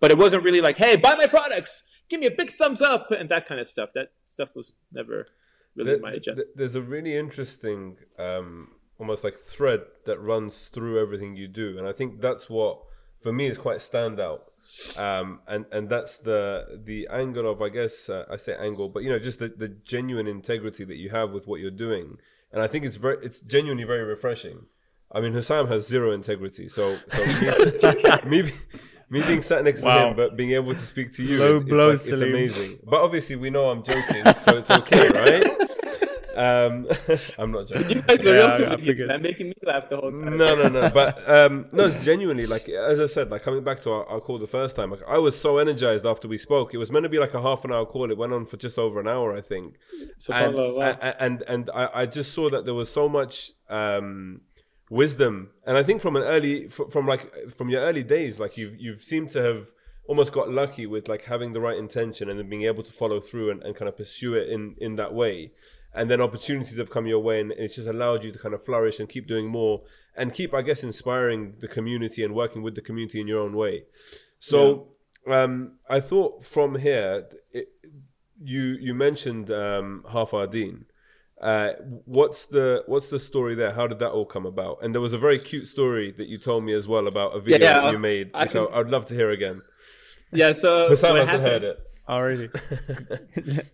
Speaker 3: But it wasn't really like, "Hey, buy my products, give me a big thumbs up," and that kind of stuff. That stuff was never really
Speaker 1: There-
Speaker 3: my agenda.
Speaker 1: th- there's a really interesting, um, almost like thread that runs through everything you do, and I think that's what, for me, is quite standout. Um, and and that's the the angle of I guess uh, I say angle, but you know just the, the genuine integrity that you have with what you're doing, and I think it's very it's genuinely very refreshing. I mean, Hussam has zero integrity, so so me, [LAUGHS] me, being sat next to him, but being able to speak to you,
Speaker 2: Low
Speaker 1: it's,
Speaker 2: blow,
Speaker 1: like, it's amazing. But obviously, we know I'm joking, so it's okay, right? [LAUGHS] Um, [LAUGHS] I'm not joking.
Speaker 3: You guys are
Speaker 2: Yeah,
Speaker 3: real
Speaker 2: I- I
Speaker 3: comedians, man, making me laugh the whole time.
Speaker 1: No, no, no. [LAUGHS] But um, no, genuinely, like as I said, like coming back to our, our call the first time, like I was so energized after we spoke. It was meant to be like a half an hour call. It went on for just over an hour, I think. And
Speaker 3: wow.
Speaker 1: and and, and I, I just saw that there was so much um, wisdom, and I think from an early, from like from your early days, like you've you've seemed to have almost got lucky with like having the right intention and then being able to follow through and, and kind of pursue it in in that way and then opportunities have come your way and it's just allowed you to kind of flourish and keep doing more and keep i guess inspiring the community and working with the community in your own way so um, i thought from here it, you you mentioned um, Half Our Deen. Uh, what's the what's the story there? How did that all come about? And there was a very cute story that you told me as well about a video
Speaker 3: Yeah,
Speaker 1: that you made,
Speaker 3: I
Speaker 1: which
Speaker 3: can...
Speaker 1: I, would love to hear again.
Speaker 3: Yeah, so
Speaker 1: Hussam
Speaker 3: what
Speaker 1: hasn't heard it.
Speaker 2: Already. [LAUGHS]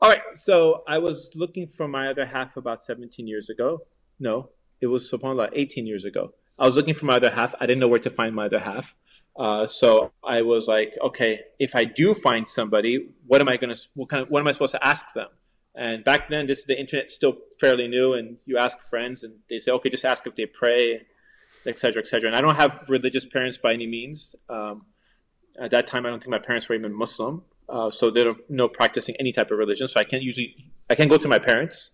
Speaker 3: All right, so I was looking for my other half about 17 years ago. No, it was subhanAllah 18 years ago. I was looking for my other half. I didn't know where to find my other half. Uh, so I was like, okay, if I do find somebody, what am I gonna? What kind of? What am I supposed to ask them? And back then, this the internet still fairly new, and you ask friends, and they say, okay, just ask if they pray, et cetera, et cetera. And I don't have religious parents by any means. Um, at that time, I don't think my parents were even Muslim, uh, so they don't know practicing any type of religion. So I can't usually, I can't go to my parents.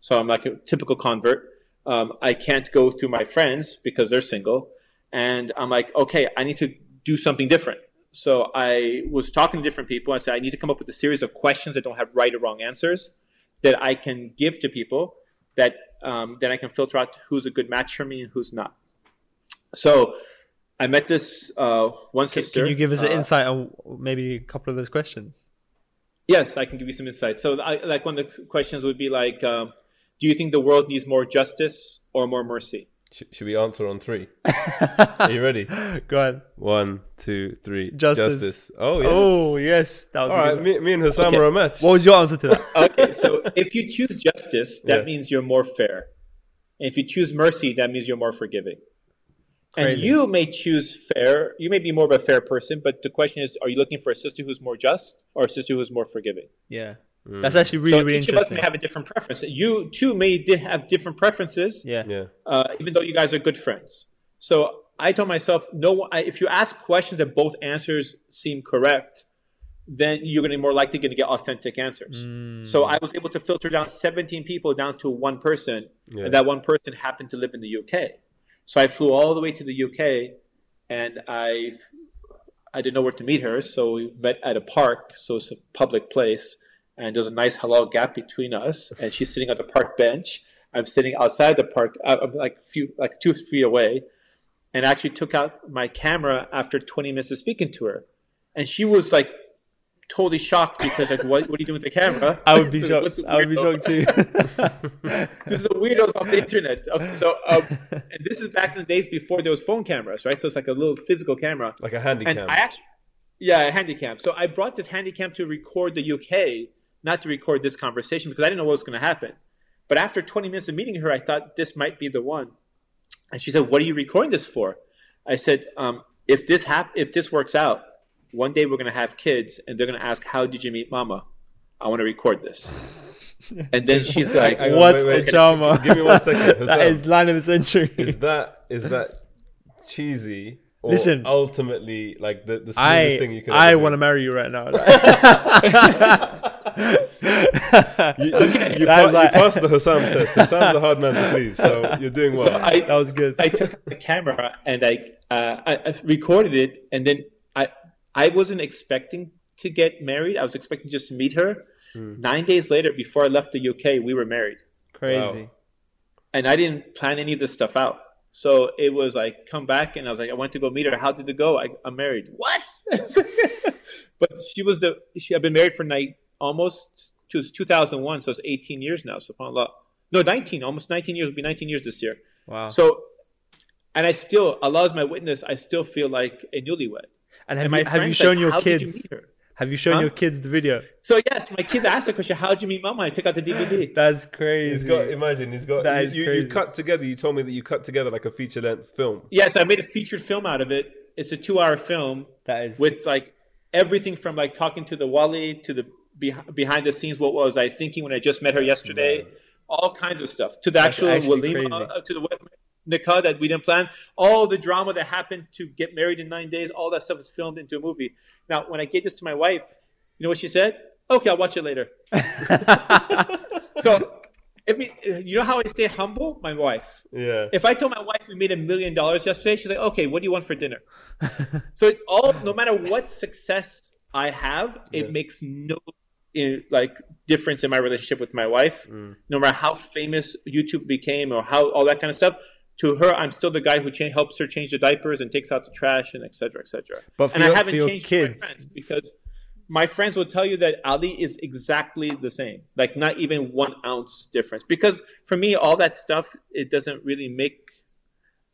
Speaker 3: So I'm like a typical convert. Um, I can't go to my friends because they're single, and I'm like, okay, I need to do something different. So I was talking to different people. I said I need to come up with a series of questions that don't have right or wrong answers that I can give to people that um, then I can filter out who's a good match for me and who's not. So I met this uh, one
Speaker 2: Can,
Speaker 3: sister.
Speaker 2: can you give us an
Speaker 3: uh,
Speaker 2: insight on maybe a couple of those questions?
Speaker 3: Yes, I can give you some insight. So, I, like one of the questions would be like, um, do you think the world needs more justice or more mercy?
Speaker 1: Sh- should we answer on three? [LAUGHS] Are you ready?
Speaker 2: Go ahead.
Speaker 1: One, two, three.
Speaker 2: Justice.
Speaker 1: Oh yes.
Speaker 2: Oh yes, that was
Speaker 1: All
Speaker 2: a
Speaker 1: right.
Speaker 2: one.
Speaker 1: Me, me and Hussam
Speaker 3: Okay.
Speaker 1: are a match.
Speaker 2: What was your answer to that? [LAUGHS]
Speaker 3: Okay, so if you choose justice, that
Speaker 1: Yeah.
Speaker 3: means you're more fair. And if you choose mercy, that means you're more forgiving. And you may choose fair. You may be more of a fair person, but the question is, are you looking for a sister who's more just or a sister who's more forgiving?
Speaker 2: yeah,
Speaker 1: Mm.
Speaker 2: that's actually really
Speaker 3: so
Speaker 2: really
Speaker 3: each of us may have a different preference. You too may di- have different preferences.
Speaker 2: yeah.
Speaker 1: yeah.
Speaker 3: uh, even though you guys are good friends. So I told myself, no, one- I- if you ask questions that both answers seem correct, then you're going to be more likely going to get authentic answers.
Speaker 2: Mm.
Speaker 3: So I was able to filter down 17 people down to one person,
Speaker 1: Yeah.
Speaker 3: and that one person happened to live in the UK. So I flew all the way to the UK, and I I didn't know where to meet her, so we met at a park. So it's a public place, and there's a nice halal gap between us. And she's sitting on the park bench. I'm sitting outside the park. I- I'm like few like two feet away, and I actually took out my camera after 20 minutes of speaking to her, and she was like totally shocked because like what, what are you doing with the camera?
Speaker 2: I would be [LAUGHS] shocked. I would be shocked too. [LAUGHS]
Speaker 3: this is a weirdos off the internet. Okay, So, um, and this is back in the days before there was phone cameras, right? So it's like a little physical camera.
Speaker 1: Like a handy
Speaker 3: And
Speaker 1: cam.
Speaker 3: I actually, yeah, a handycam. So I brought this handycam to record the UK, not to record this conversation because I didn't know what was going to happen. But after 20 minutes of meeting her, I thought this might be the one. And she said, "What are you recording this for?" I said, um, "If this hap- if this works out, one day we're going to have kids, and they're going to ask, how did you meet Mama?' I want to record this." [LAUGHS] And then she's like,
Speaker 1: Hang on,
Speaker 2: what
Speaker 1: wait,
Speaker 2: a
Speaker 1: wait.
Speaker 2: drama!
Speaker 1: Give me one second. [LAUGHS]
Speaker 2: that
Speaker 1: Hussam.
Speaker 2: is line of the century.
Speaker 1: is that is that cheesy? Or
Speaker 2: Listen.
Speaker 1: ultimately, like the, the smoothest
Speaker 2: I
Speaker 1: thing you could.
Speaker 2: I
Speaker 1: ever
Speaker 2: want to marry you right now. [LAUGHS]
Speaker 1: You, you, you, pa-
Speaker 2: was like-
Speaker 1: you passed the Hussam test. Hussam's a hard man to please, so you're doing well.
Speaker 3: So I,
Speaker 2: that was good.
Speaker 3: I took the camera and I, uh, I, I recorded it, and then I wasn't expecting to get married. I was expecting just to meet her.
Speaker 1: Hmm.
Speaker 3: Nine days later, before I left the UK, we were married.
Speaker 2: Crazy.
Speaker 3: and I didn't plan any of this stuff out. So it was like, come back, and I was like, I went to go meet her. How did it go? I, I'm married. What? [LAUGHS] but she was the she had been married for night almost to 2001, so it's 18 years now. Subhanallah. No, 19, almost 19 years. It'll be 19 years this year.
Speaker 2: Wow.
Speaker 3: So, and I still, Allah is my witness. I still feel like a newlywed.
Speaker 2: And
Speaker 3: And
Speaker 2: have
Speaker 3: my
Speaker 2: you, have you shown
Speaker 3: like,
Speaker 2: your
Speaker 3: How did you
Speaker 2: kids? Have you shown
Speaker 3: Huh?
Speaker 2: your kids the video?
Speaker 3: So yes, my kids asked the question, "How did you meet Mama?" I took out the DVD. [LAUGHS]
Speaker 2: That's crazy.
Speaker 1: He's got imagine he's got
Speaker 2: That
Speaker 1: you,
Speaker 2: is
Speaker 1: you, you cut together. You told me that you cut together like a feature length film.
Speaker 3: Yes, I made a featured film out of it. It's a two-hour film
Speaker 2: that is
Speaker 3: with like everything from like talking to the wali to the beh- behind the scenes. What was I thinking when I just met her yesterday? All kinds of stuff to the
Speaker 2: That's
Speaker 3: actual
Speaker 2: actually
Speaker 3: walima, uh, to the wed- nikah that we didn't plan. All the drama that happened to get married in nine days. All that stuff is filmed into a movie. Now, when I gave this to my wife, you know what she said? Okay, I'll watch it later. [LAUGHS] So, if we, you know how I stay humble, my wife.
Speaker 1: Yeah.
Speaker 3: If I told my wife we made a million dollars yesterday, she's like, "Okay, what do you want for dinner?" so it all, no matter what success I have, it
Speaker 1: Yeah.
Speaker 3: makes no eh, like difference in my relationship with my wife.
Speaker 1: Mm.
Speaker 3: No matter how famous YouTube became or how all that kind of stuff. To her, I'm still the guy who cha- helps her change the diapers and takes out the trash and et cetera, et cetera.
Speaker 2: But for
Speaker 3: and
Speaker 2: your,
Speaker 3: I haven't
Speaker 2: for
Speaker 3: changed for my
Speaker 2: kids,
Speaker 3: friends because my friends will tell you that Ali is exactly the same, like not even one ounce difference. Because for me, all that stuff it doesn't really make.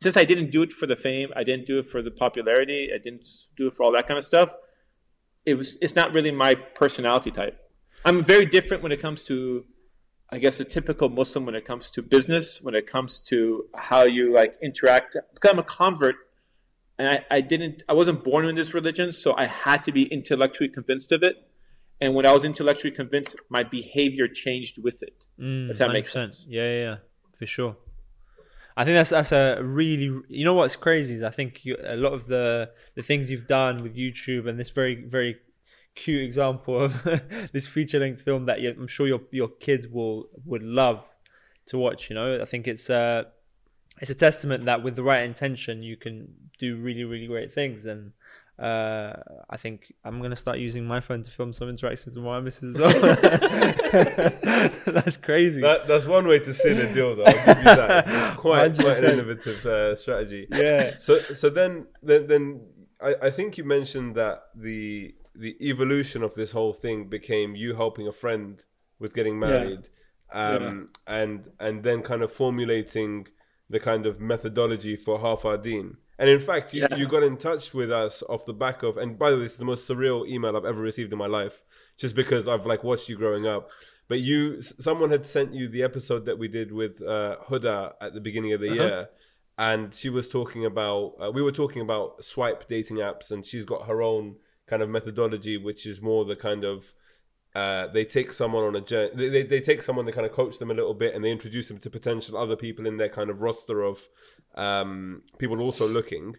Speaker 3: Since I didn't do it for the fame, I didn't do it for the popularity, I didn't do it for all that kind of stuff. It was. It's not really my personality type. I'm very different when it comes to, I guess, a typical Muslim when it comes to business, when it comes to how you like interact. Because I'm a convert, and I, I didn't I wasn't born in this religion, so I had to be intellectually convinced of it. And when I was intellectually convinced, my behavior changed with it.
Speaker 2: Mm,
Speaker 3: if that makes
Speaker 2: 100%.
Speaker 3: sense.
Speaker 2: Yeah, yeah, yeah, for sure. I think that's that's a really you know what's crazy is I think you, a lot of the the things you've done with YouTube and this very very cute example of [LAUGHS] this feature length film that you, I'm sure your your kids will would love to watch. You know, I think it's uh it's a testament that with the right intention you can do really really great things and. Uh, I think I'm gonna start using my phone to film some interactions with my missus as well. [LAUGHS] That's crazy.
Speaker 1: That, that's one way to seal a deal, though. I'll give you that. It's quite, quite an innovative uh, strategy.
Speaker 2: yeah.
Speaker 1: So, so then, then, then I, I think you mentioned that the the evolution of this whole thing became you helping a friend with getting married, um, and and then kind of formulating the kind of methodology for Half Our Deen. And in fact, you,
Speaker 3: Yeah.
Speaker 1: you got in touch with us off the back of, and by the way, this is the most surreal email I've ever received in my life, just because I've like watched you growing up. But you, someone had sent you the episode that we did with uh, Huda at the beginning of the year, and she was talking about, uh, we were talking about swipe dating apps, and she's got her own kind of methodology, which is more the kind of uh, they take someone on a journey. They, they, they take someone, they kind of coach them a little bit, and they introduce them to potential other people in their kind of roster of um, people also looking.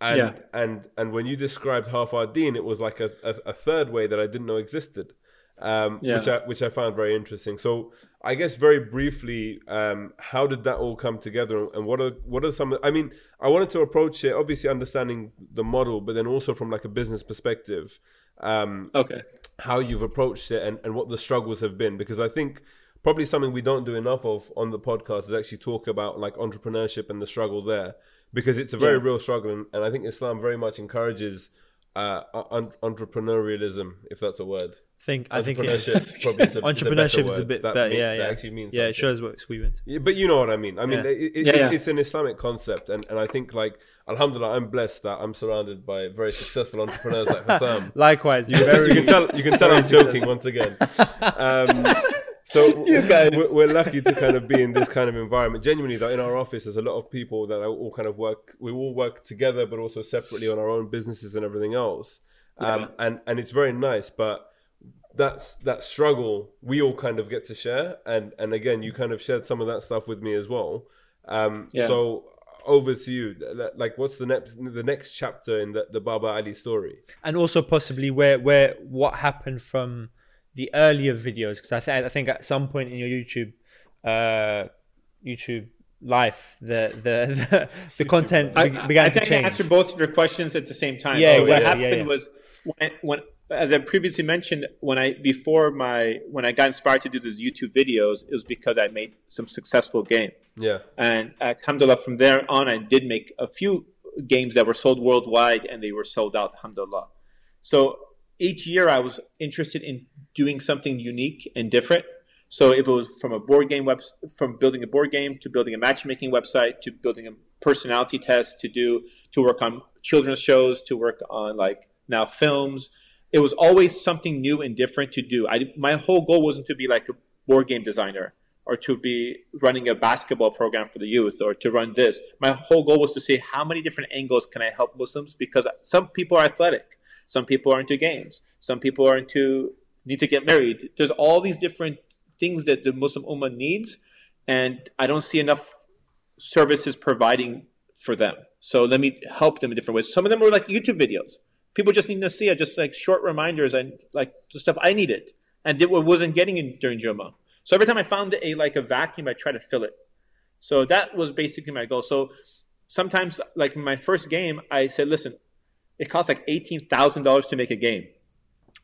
Speaker 1: And
Speaker 3: Yeah.
Speaker 1: and and when you described Half Our Deen, it was like a, a, a third way that I didn't know existed, um,
Speaker 3: Yeah.
Speaker 1: which I which I found very interesting. So I guess very briefly, um, how did that all come together, and what are what are some? I mean, I wanted to approach it obviously understanding the model, but then also from like a business perspective. Um,
Speaker 3: Okay.
Speaker 1: how you've approached it and, and what the struggles have been because I think probably something we don't do enough of on the podcast is actually talk about like entrepreneurship and the struggle there because it's a very
Speaker 3: Yeah.
Speaker 1: real struggle and, and I think Islam very much encourages uh, un- entrepreneurialism if that's a word.
Speaker 2: Think I think
Speaker 1: Entrepreneurship [LAUGHS] probably is a,
Speaker 2: entrepreneurship is a bit
Speaker 1: that
Speaker 2: better.
Speaker 1: mean-
Speaker 2: Yeah,
Speaker 1: that
Speaker 2: yeah.
Speaker 1: actually means
Speaker 2: yeah,
Speaker 1: something.
Speaker 2: it shows what we you went.
Speaker 1: Yeah, but you know what I mean. I mean,
Speaker 2: Yeah.
Speaker 1: it, it,
Speaker 3: Yeah,
Speaker 1: it's an Islamic concept, and, and I think like Alhamdulillah, I'm blessed that I'm surrounded by very successful entrepreneurs like [LAUGHS] Hussam.
Speaker 2: Likewise, you [LAUGHS]
Speaker 1: you
Speaker 2: very
Speaker 1: can tell you can tell I'm joking once again. Um, so
Speaker 3: You guys.
Speaker 1: We're, we're lucky to kind of be in this kind of environment. Genuinely, though, in our office, there's a lot of people that all kind of work. We all work together, but also separately on our own businesses and everything else. Um,
Speaker 3: Yeah.
Speaker 1: And and it's very nice, but that's that struggle we all kind of get to share. And and again, you kind of shared some of that stuff with me as well. Um,
Speaker 3: Yeah.
Speaker 1: So over to you. Like, what's the next the next chapter in the, the Baba Ali story?
Speaker 2: and also possibly where where what happened from the earlier videos because I think I think at some point in your YouTube uh YouTube life the the [LAUGHS] the, the content
Speaker 3: I,
Speaker 2: be- began
Speaker 3: I
Speaker 2: to
Speaker 3: think I answered both of your questions at the same time.
Speaker 2: Yeah,
Speaker 3: So
Speaker 1: exactly.
Speaker 3: What happened
Speaker 2: Yeah, yeah.
Speaker 3: was when, when as I previously mentioned, when I before my when I got inspired to do those YouTube videos, it was because I made some successful game.
Speaker 1: Yeah.
Speaker 3: And alhamdulillah, from there on, I did make a few games that were sold worldwide and they were sold out, alhamdulillah. So each year I was interested in doing something unique and different. So if it was from a board game web, from building a board game to building a matchmaking website to building a personality test to do to work on children's shows to work on like now films, it was always something new and different to do. I my whole goal wasn't to be like a board game designer or to be running a basketball program for the youth or to run this. My whole goal was to see how many different angles can I help Muslims because some people are athletic, some people are into games, some people are into need to get married. There's all these different things that the Muslim Ummah needs, and I don't see enough services providing for them. So let me help them in different ways. Some of them were like YouTube videos. People just need to see it, just like short reminders and like the stuff I needed and what wasn't getting in during Juma. So every time I found a like a vacuum, I try to fill it. So that was basically my goal. So sometimes, like my first game, I said, "Listen, it costs like eighteen thousand dollars to make a game.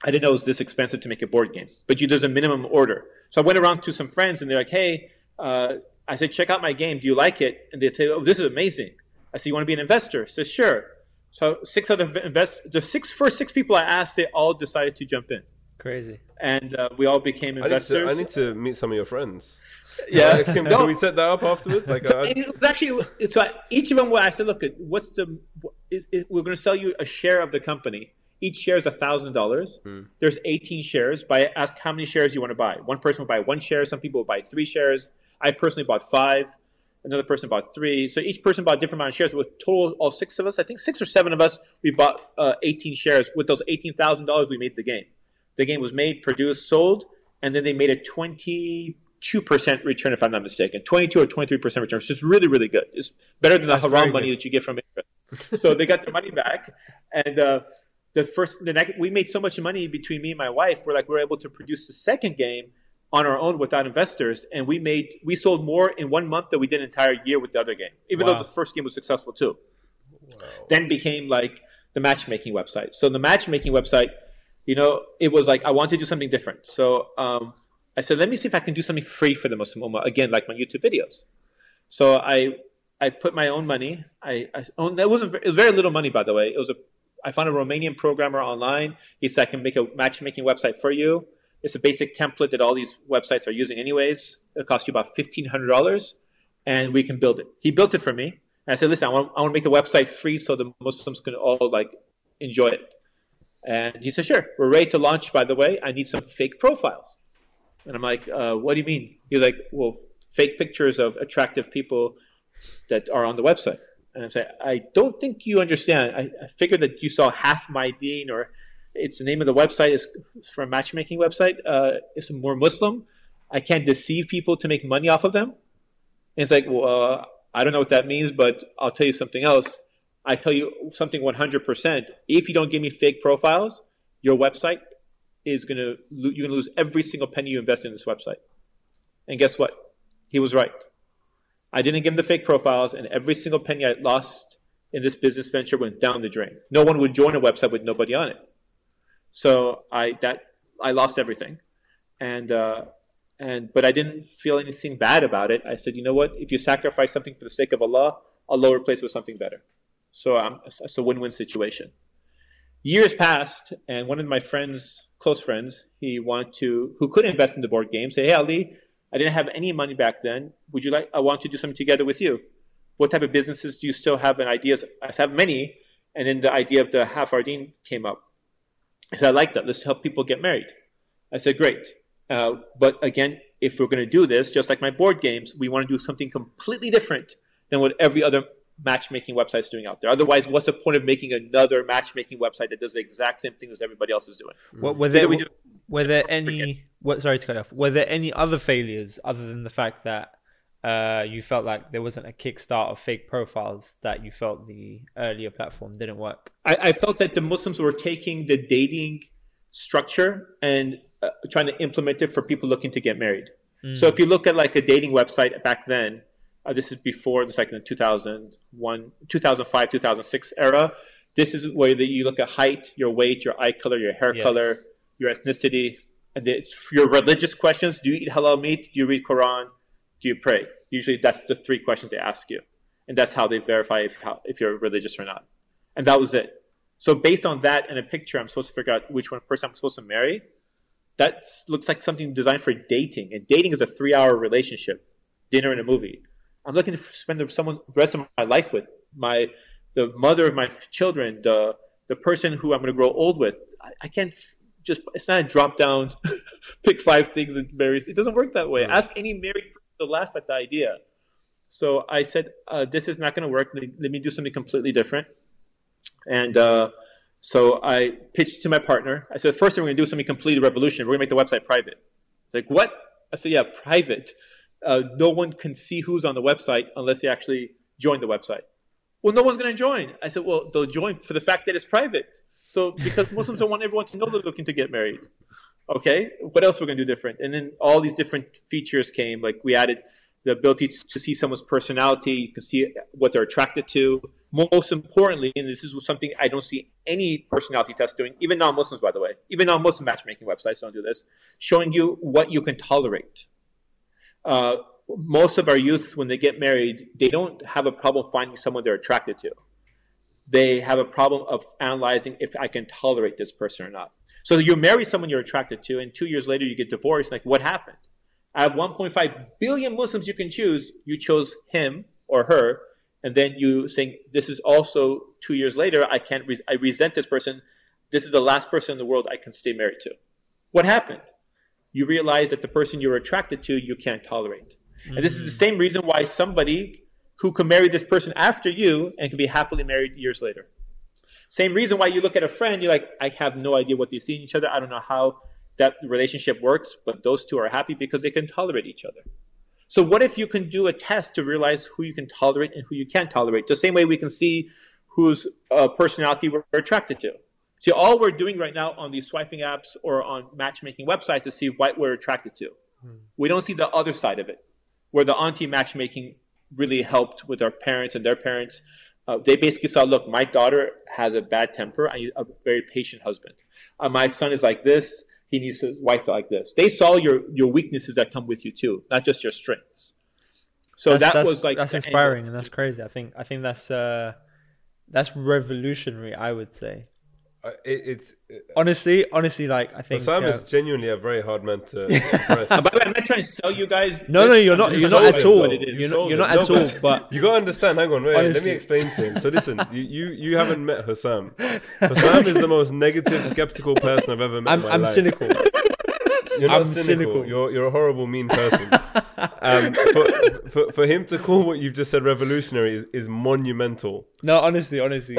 Speaker 3: I didn't know it was this expensive to make a board game, but you, there's a minimum order." So I went around to some friends, and they're like, "Hey," uh, I said, "Check out my game. Do you like it?" And they say, "Oh, this is amazing." I said, "You want to be an investor?" I said, "Sure." So six other invest the six first six people I asked, they all decided to jump in.
Speaker 2: Crazy.
Speaker 3: And uh, we all became
Speaker 1: I need,
Speaker 3: investors.
Speaker 1: to, I need to meet some of your friends. [LAUGHS]
Speaker 3: Yeah.
Speaker 1: Can,
Speaker 3: No.
Speaker 1: can we set that up afterwards? Like,
Speaker 3: So
Speaker 1: uh,
Speaker 3: it was actually so I- each of them. What I said, look, what's the? Is, is, we're going to sell you a share of the company. Each share is a thousand dollars. There's 18 shares. By ask how many shares you want to buy. One person will buy one share. Some people will buy three shares. I personally bought five. Another person bought three. So each person bought a different amount of shares. With total, all six of us, I think six or seven of us, we bought uh, 18 shares. With those 18 thousand dollars, we made the game. The game was made, produced, sold, and then they made a 22 percent return, if I'm not mistaken, 22 or 23 percent return. So it's really, really good. It's better than the
Speaker 1: That's
Speaker 3: haram money that you get from interest. so they got their money back, and uh, the first, the next, we made so much money between me and my wife. We're like, we're able to produce the second game on our own without investors, and we made, we sold more in one month than we did an entire year with the other game, even
Speaker 2: Wow.
Speaker 3: though the first game was successful too. Then became like the matchmaking website. So the matchmaking website, you know, it was like I want to do something different. So um, I said, let me see if I can do something free for the Muslim Ummah again, like my YouTube videos. So I I put my own money. I, I owned, that wasn't it was very little money, by the way. It was a I found a Romanian programmer online. He said I can make a matchmaking website for you. It's a basic template that all these websites are using anyways. It costs you about fifteen hundred dollars, and we can build it. He built it for me. And I said, listen, I want, I want to make the website free so the Muslims can all like enjoy it. And he said, sure. We're ready to launch. By the way, I need some fake profiles. And I'm like, uh, what do you mean? He's like, well, fake pictures of attractive people that are on the website. And I'm saying, I don't think you understand. I, I figured that you saw half my dean or it's the name of the website is for a matchmaking website. Uh, it's more Muslim. I can't deceive people to make money off of them. And it's like, well, uh, I don't know what that means, but I'll tell you something else. I tell you something 100%. If you don't give me fake profiles, your website is going to, you're going to lose every single penny you invest in this website. And guess what? He was right. I didn't give him the fake profiles, and every single penny I lost in this business venture went down the drain. No one would join a website with nobody on it. So I that I lost everything, and uh, and but I didn't feel anything bad about it. I said, you know what? If you sacrifice something for the sake of Allah, Allah will replace it with something better. So um, it's a win-win situation. Years passed, and one of my friends, close friends, he wanted to, who could invest in the board game, say, "Hey Ali, I didn't have any money back then. Would you like? I want to do something together with you. What type of businesses do you still have and ideas? I have many, and then the idea of the Half Hafardin came up. I said, I like that. Let's help people get married. I said, great. Uh, but again, if we're going to do this, just like my board games, we want to do something completely different than what every other matchmaking website is doing out there. Otherwise, what's the point of making another matchmaking website that does the exact same thing as everybody else is doing?
Speaker 2: What, were there
Speaker 3: we do-
Speaker 2: were there any? What, sorry to cut off. Were there any other failures other than the fact that uh, you felt like there wasn't a kickstart of fake profiles that you felt the earlier platform didn't work?
Speaker 3: I, I felt that the Muslims were taking the dating structure and uh, trying to implement it for people looking to get married. So if you look at like a dating website back then, uh, this is before, this is like in the 2001, 2005, 2006 era, This is where the, you look at height, your weight, your eye color, your hair
Speaker 2: Yes.
Speaker 3: color, your ethnicity, and the, your religious questions. Do you eat halal meat? Do you read Quran? Do you pray? Usually, that's the three questions they ask you, and that's how they verify if how, if you're religious or not. And that was it. So based on that and a picture, I'm supposed to figure out which one person I'm supposed to marry. That looks like something designed for dating, and dating is a three-hour relationship, dinner and a movie. I'm looking to spend the someone the rest of my life with my the mother of my children, the the person who I'm going to grow old with. I, I can't just. It's not a drop down, [LAUGHS] pick five things and marry. It doesn't work that way. Ask any married person to laugh at the idea. So I said, uh, "This is not going to work. Let, let me do something completely different." And uh, so I pitched to my partner. I said, first thing we're going to do is something completely revolutionary. We're going to make the website private. It's like, what? I said, yeah, private. Uh, no one can see who's on the website unless they actually join the website. Well, no one's going to join. I said, well, they'll join for the fact that it's private. So because Muslims don't want everyone to know they're looking to get married. Okay, what else we're going to do different? And then all these different features came. Like we added the ability to see someone's personality. You can see what they're attracted to. Most importantly, and this is something I don't see any personality test doing, even non-Muslims, by the way, even non-Muslim matchmaking websites don't do this, showing you what you can tolerate. Uh, most of our youth, when they get married, they don't have a problem finding someone they're attracted to. They have a problem of analyzing if I can tolerate this person or not. So you marry someone you're attracted to, and two years later you get divorced. Like, what happened? Out of 1.5 billion Muslims you can choose, you chose him or her, and then you saying this is also two years later. I can't. Re- I resent this person. This is the last person in the world I can stay married to. What happened? You realize that the person you're attracted to you can't tolerate, and this is the mm. same reason why somebody who can marry this person after you and can be happily married years later. Same reason why you look at a friend, you're like, I have no idea what they see in each other. I don't know how that relationship works, but those two are happy because they can tolerate each other. So, what if you can do a test to realize who you can tolerate and who you can't tolerate? The same way we can see whose uh, personality we're attracted to. So, all we're doing right now on these swiping apps or on matchmaking websites is see what we're attracted to. We don't see the other side of it, where the anti matchmaking really helped with our parents and their parents. Uh, they basically saw, look, my daughter has a bad temper. I need a very patient husband. Uh, my son is like this. He needs a wife like this. They saw your your weaknesses that come with you too, not just your strengths. So
Speaker 2: that's,
Speaker 3: that
Speaker 2: that's,
Speaker 3: was like
Speaker 2: that's inspiring and that's crazy. I think I think that's uh that's revolutionary. I would say
Speaker 1: it, it's
Speaker 2: honestly, honestly, like I think.
Speaker 1: Sam
Speaker 2: uh,
Speaker 1: is genuinely a very hard man to [LAUGHS] impress.
Speaker 3: Uh, by the way, I'm not trying to sell you guys.
Speaker 2: no, no, you're not. You're not at all.
Speaker 3: what it is.
Speaker 2: You're not. You're
Speaker 1: it.
Speaker 2: not
Speaker 1: No,
Speaker 2: at all.
Speaker 1: but-
Speaker 2: But
Speaker 1: You gotta understand. Hang on, wait. Let me explain to him. So listen, [LAUGHS] you you, you haven't met Hussam. Hussam is the most negative, skeptical person I've ever met.
Speaker 2: I'm
Speaker 1: in my
Speaker 2: I'm
Speaker 1: life.
Speaker 2: cynical.
Speaker 1: You're not
Speaker 2: I'm
Speaker 1: cynical.
Speaker 2: cynical.
Speaker 1: You're you're a horrible, mean person. um, for, for for him to call what you've just said revolutionary is, is monumental.
Speaker 2: No, honestly, honestly,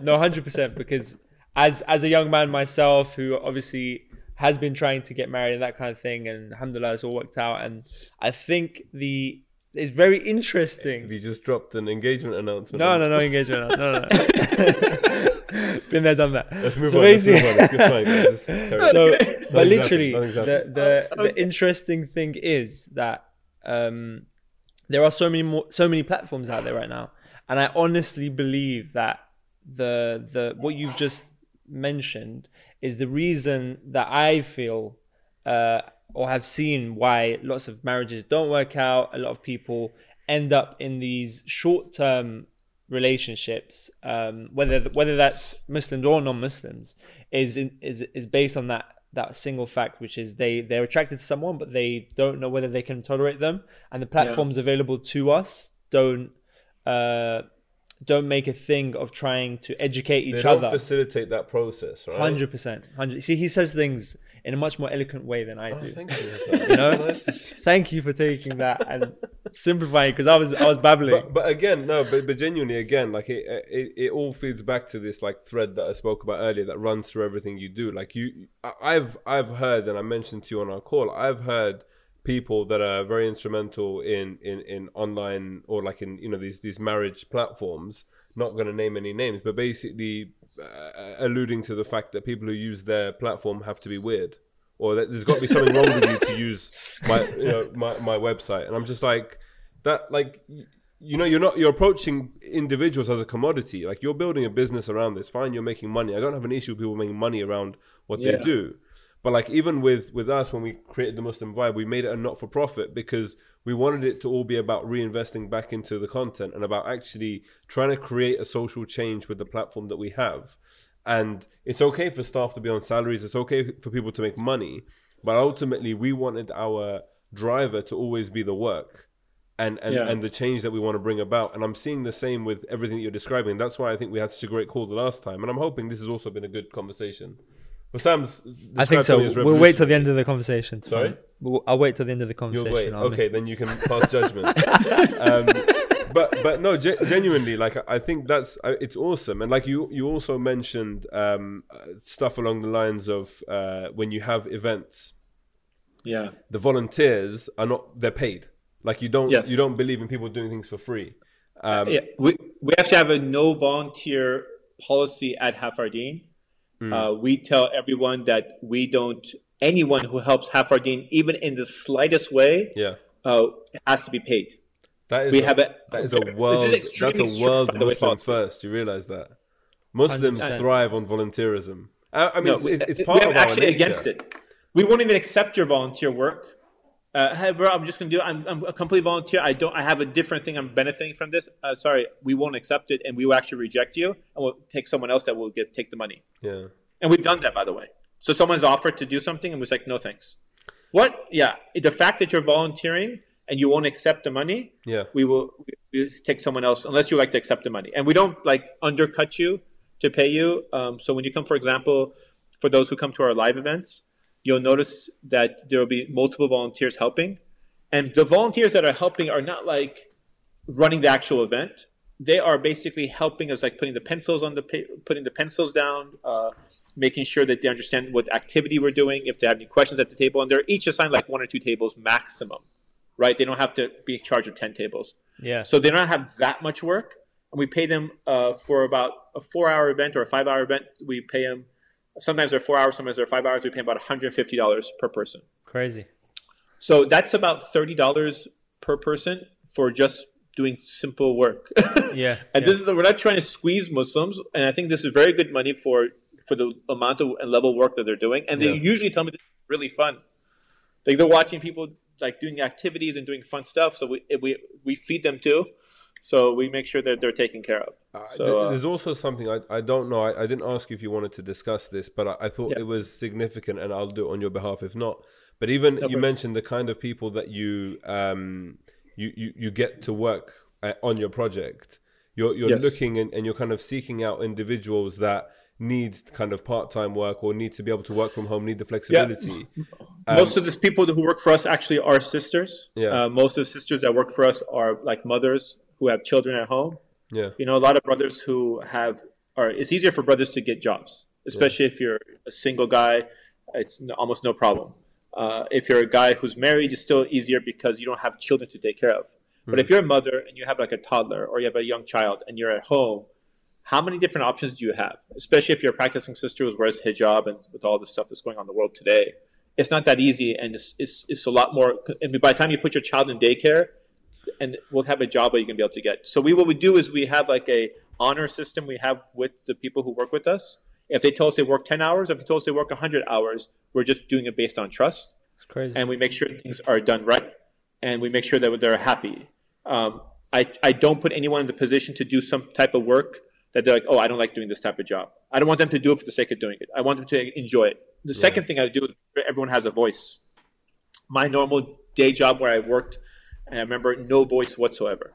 Speaker 2: no, hundred percent. Because as as a young man myself, who obviously has been trying to get married and that kind of thing, and alhamdulillah, it's all worked out. And I think the it's very interesting.
Speaker 1: You just dropped an engagement announcement.
Speaker 2: No, no, no engagement. [LAUGHS] No, no, no. [LAUGHS] Been there, done that.
Speaker 1: Let's move
Speaker 2: So
Speaker 1: on. Let's move on. It's good fine, guys. Just carry on. [LAUGHS]
Speaker 2: so but literally the the, the interesting thing is that um there are so many more so many platforms out there right now and i honestly believe that the the what you've just mentioned is the reason that i feel uh or have seen why lots of marriages don't work out a lot of people end up in these short-term relationships, um, whether whether that's Muslims or non-Muslims, is is is based on that that single fact, which is they they're attracted to someone, but they don't know whether they can tolerate them, and the platforms available to us don't uh, don't make a thing of trying to educate each They
Speaker 1: don't
Speaker 2: other.
Speaker 1: facilitate that process, right?
Speaker 2: Hundred percent, hundred. See, he says things in a much more eloquent way than I
Speaker 1: Oh,
Speaker 2: do.
Speaker 1: thank you. [LAUGHS]
Speaker 2: You know? Thank you for taking that and simplifying because I was I was babbling.
Speaker 1: But, but again, no, but, but genuinely, again, like it, it, it all feeds back to this like thread that I spoke about earlier that runs through everything you do. Like you, I've I've heard, and I mentioned to you on our call, I've heard people that are very instrumental in in in online or like in you know these these marriage platforms. Not going to name any names, but basically uh, alluding to the fact that people who use their platform have to be weird. Or that there's got to be something wrong with you to use my, you know, my, my website, and I'm just like, that like you know, you're not you're approaching individuals as a commodity. Like you're building a business around this. Fine, you're making money. I don't have an issue with people making money around what
Speaker 3: Yeah.
Speaker 1: they do. But like even with with us when we created the Muslim Vibe, we made it a not for profit because we wanted it to all be about reinvesting back into the content and about actually trying to create a social change with the platform that we have. And it's okay for staff to be on salaries. It's okay for people to make money, but ultimately we wanted our driver to always be the work and and,
Speaker 3: Yeah.
Speaker 1: and the change that we want to bring about. And I'm seeing the same with everything that you're describing. That's why I think we had such a great call the last time. And I'm hoping this has also been a good conversation. Well, Sam's.
Speaker 2: I think so. We'll wait till the end of the conversation.
Speaker 1: Sorry?
Speaker 2: We'll, I'll wait till the end of the conversation.
Speaker 1: You'll
Speaker 2: conversation.
Speaker 1: wait. Okay, then you can pass judgment. [LAUGHS] um, but but no, ge- genuinely, like I think that's uh, it's awesome. And like you you also mentioned um, uh, stuff along the lines of uh, when you have events,
Speaker 3: Yeah.
Speaker 1: the volunteers are not they're paid. Like you don't
Speaker 3: Yes.
Speaker 1: you don't believe in people doing things for free. Um,
Speaker 3: yeah, we, we have to have a no volunteer policy at Half Our Deen.
Speaker 1: Hmm.
Speaker 3: Uh, we tell everyone that we don't, anyone who helps Half Our Deen, even in the slightest way,
Speaker 1: yeah.
Speaker 3: uh, has to be paid.
Speaker 1: That is
Speaker 3: We
Speaker 1: a,
Speaker 3: have a-
Speaker 1: that is a
Speaker 3: this is
Speaker 1: world that's a world
Speaker 3: by the way,
Speaker 1: Muslim first. You realize that Muslims
Speaker 2: 100%.
Speaker 1: thrive on volunteerism. I, I mean,
Speaker 3: No,
Speaker 1: it's,
Speaker 3: we,
Speaker 1: it's
Speaker 3: we
Speaker 1: part
Speaker 3: are
Speaker 1: of our
Speaker 3: actually
Speaker 1: nature.
Speaker 3: against it. We won't even accept your volunteer work. Uh, hey, bro, I'm just gonna do. it. I'm, I'm a complete volunteer. I don't. I have a different thing. I'm benefiting from this. Uh, sorry, we won't accept it, and we will actually reject you, and we'll take someone else that will get take the money.
Speaker 1: Yeah.
Speaker 3: And we've done that, by the way. So someone's offered to do something, and was like, no, thanks. What? Yeah, the fact that you're volunteering and you won't accept the money,
Speaker 1: Yeah.
Speaker 3: we will we take someone else unless you like to accept the money. And we don't like undercut you to pay you. Um, so when you come, for example, for those who come to our live events, you'll notice that there will be multiple volunteers helping, and the volunteers that are helping are not like running the actual event. They are basically helping us, like putting the pencils on the pa- putting the pencils down, uh, making sure that they understand what activity we're doing. If they have any questions at the table, and they're each assigned like one or two tables maximum, right? They don't have to be in charge of ten tables.
Speaker 2: Yeah.
Speaker 3: So they don't have that much work, and we pay them uh, for about a four-hour event or a five-hour event. We pay them. Sometimes they're four hours, sometimes they're five hours. We pay about one hundred and fifty dollars per person.
Speaker 2: Crazy.
Speaker 3: So that's about thirty dollars per person for just doing simple work. [LAUGHS]
Speaker 2: Yeah,
Speaker 3: and
Speaker 2: yeah.
Speaker 3: this is we're not trying to squeeze Muslims, and I think this is very good money for for the amount of and level of work that they're doing. And they
Speaker 1: Yeah.
Speaker 3: usually tell me this is really fun. Like they're watching people like doing activities and doing fun stuff. So we we we feed them too. So we make sure that they're taken care of.
Speaker 1: Uh,
Speaker 3: So uh,
Speaker 1: there's also something I, I don't know. I, I didn't ask you if you wanted to discuss this, but I, I thought
Speaker 3: Yeah.
Speaker 1: it was significant, and I'll do it on your behalf if not. But even you
Speaker 3: problem.
Speaker 1: mentioned the kind of people that you um you you, you get to work uh, on your project. You're you're
Speaker 3: Yes.
Speaker 1: looking and, and you're kind of seeking out individuals that need kind of part time work or need to be able to work from home, need the flexibility. [LAUGHS]
Speaker 3: most of these people who work for us actually are sisters.
Speaker 1: Yeah.
Speaker 3: Uh, most of the sisters that work for us are like mothers who have children at home.
Speaker 1: Yeah,
Speaker 3: You know, a lot of brothers who have are. It's easier for brothers to get jobs, especially if you're a single guy. It's almost no problem. Uh, if you're a guy who's married, it's still easier because you don't have children to take care of. But if you're a mother and you have like a toddler or you have a young child and you're at home, how many different options do you have? Especially if you're a practicing sister who wears hijab and with all the stuff that's going on in the world today, it's not that easy, and it's, it's, it's a lot more. I And by the time you put your child in daycare, and we'll of job are you going to be able to get. So we what we do is we have like a honor system we have with the people who work with us. If they tell us they work ten hours, if they tell us they work hundred hours, we're just doing it based on trust,
Speaker 2: It's crazy.
Speaker 3: and we make sure things are done right, and we make sure that they're happy. Um, I I don't put anyone in the position to do some type of work that they're like, oh, I don't like doing this type of job. I don't want them to do it for the sake of doing it. I want them to enjoy it. The second thing I do is everyone has a voice. My normal day job where I worked, and I remember no voice whatsoever.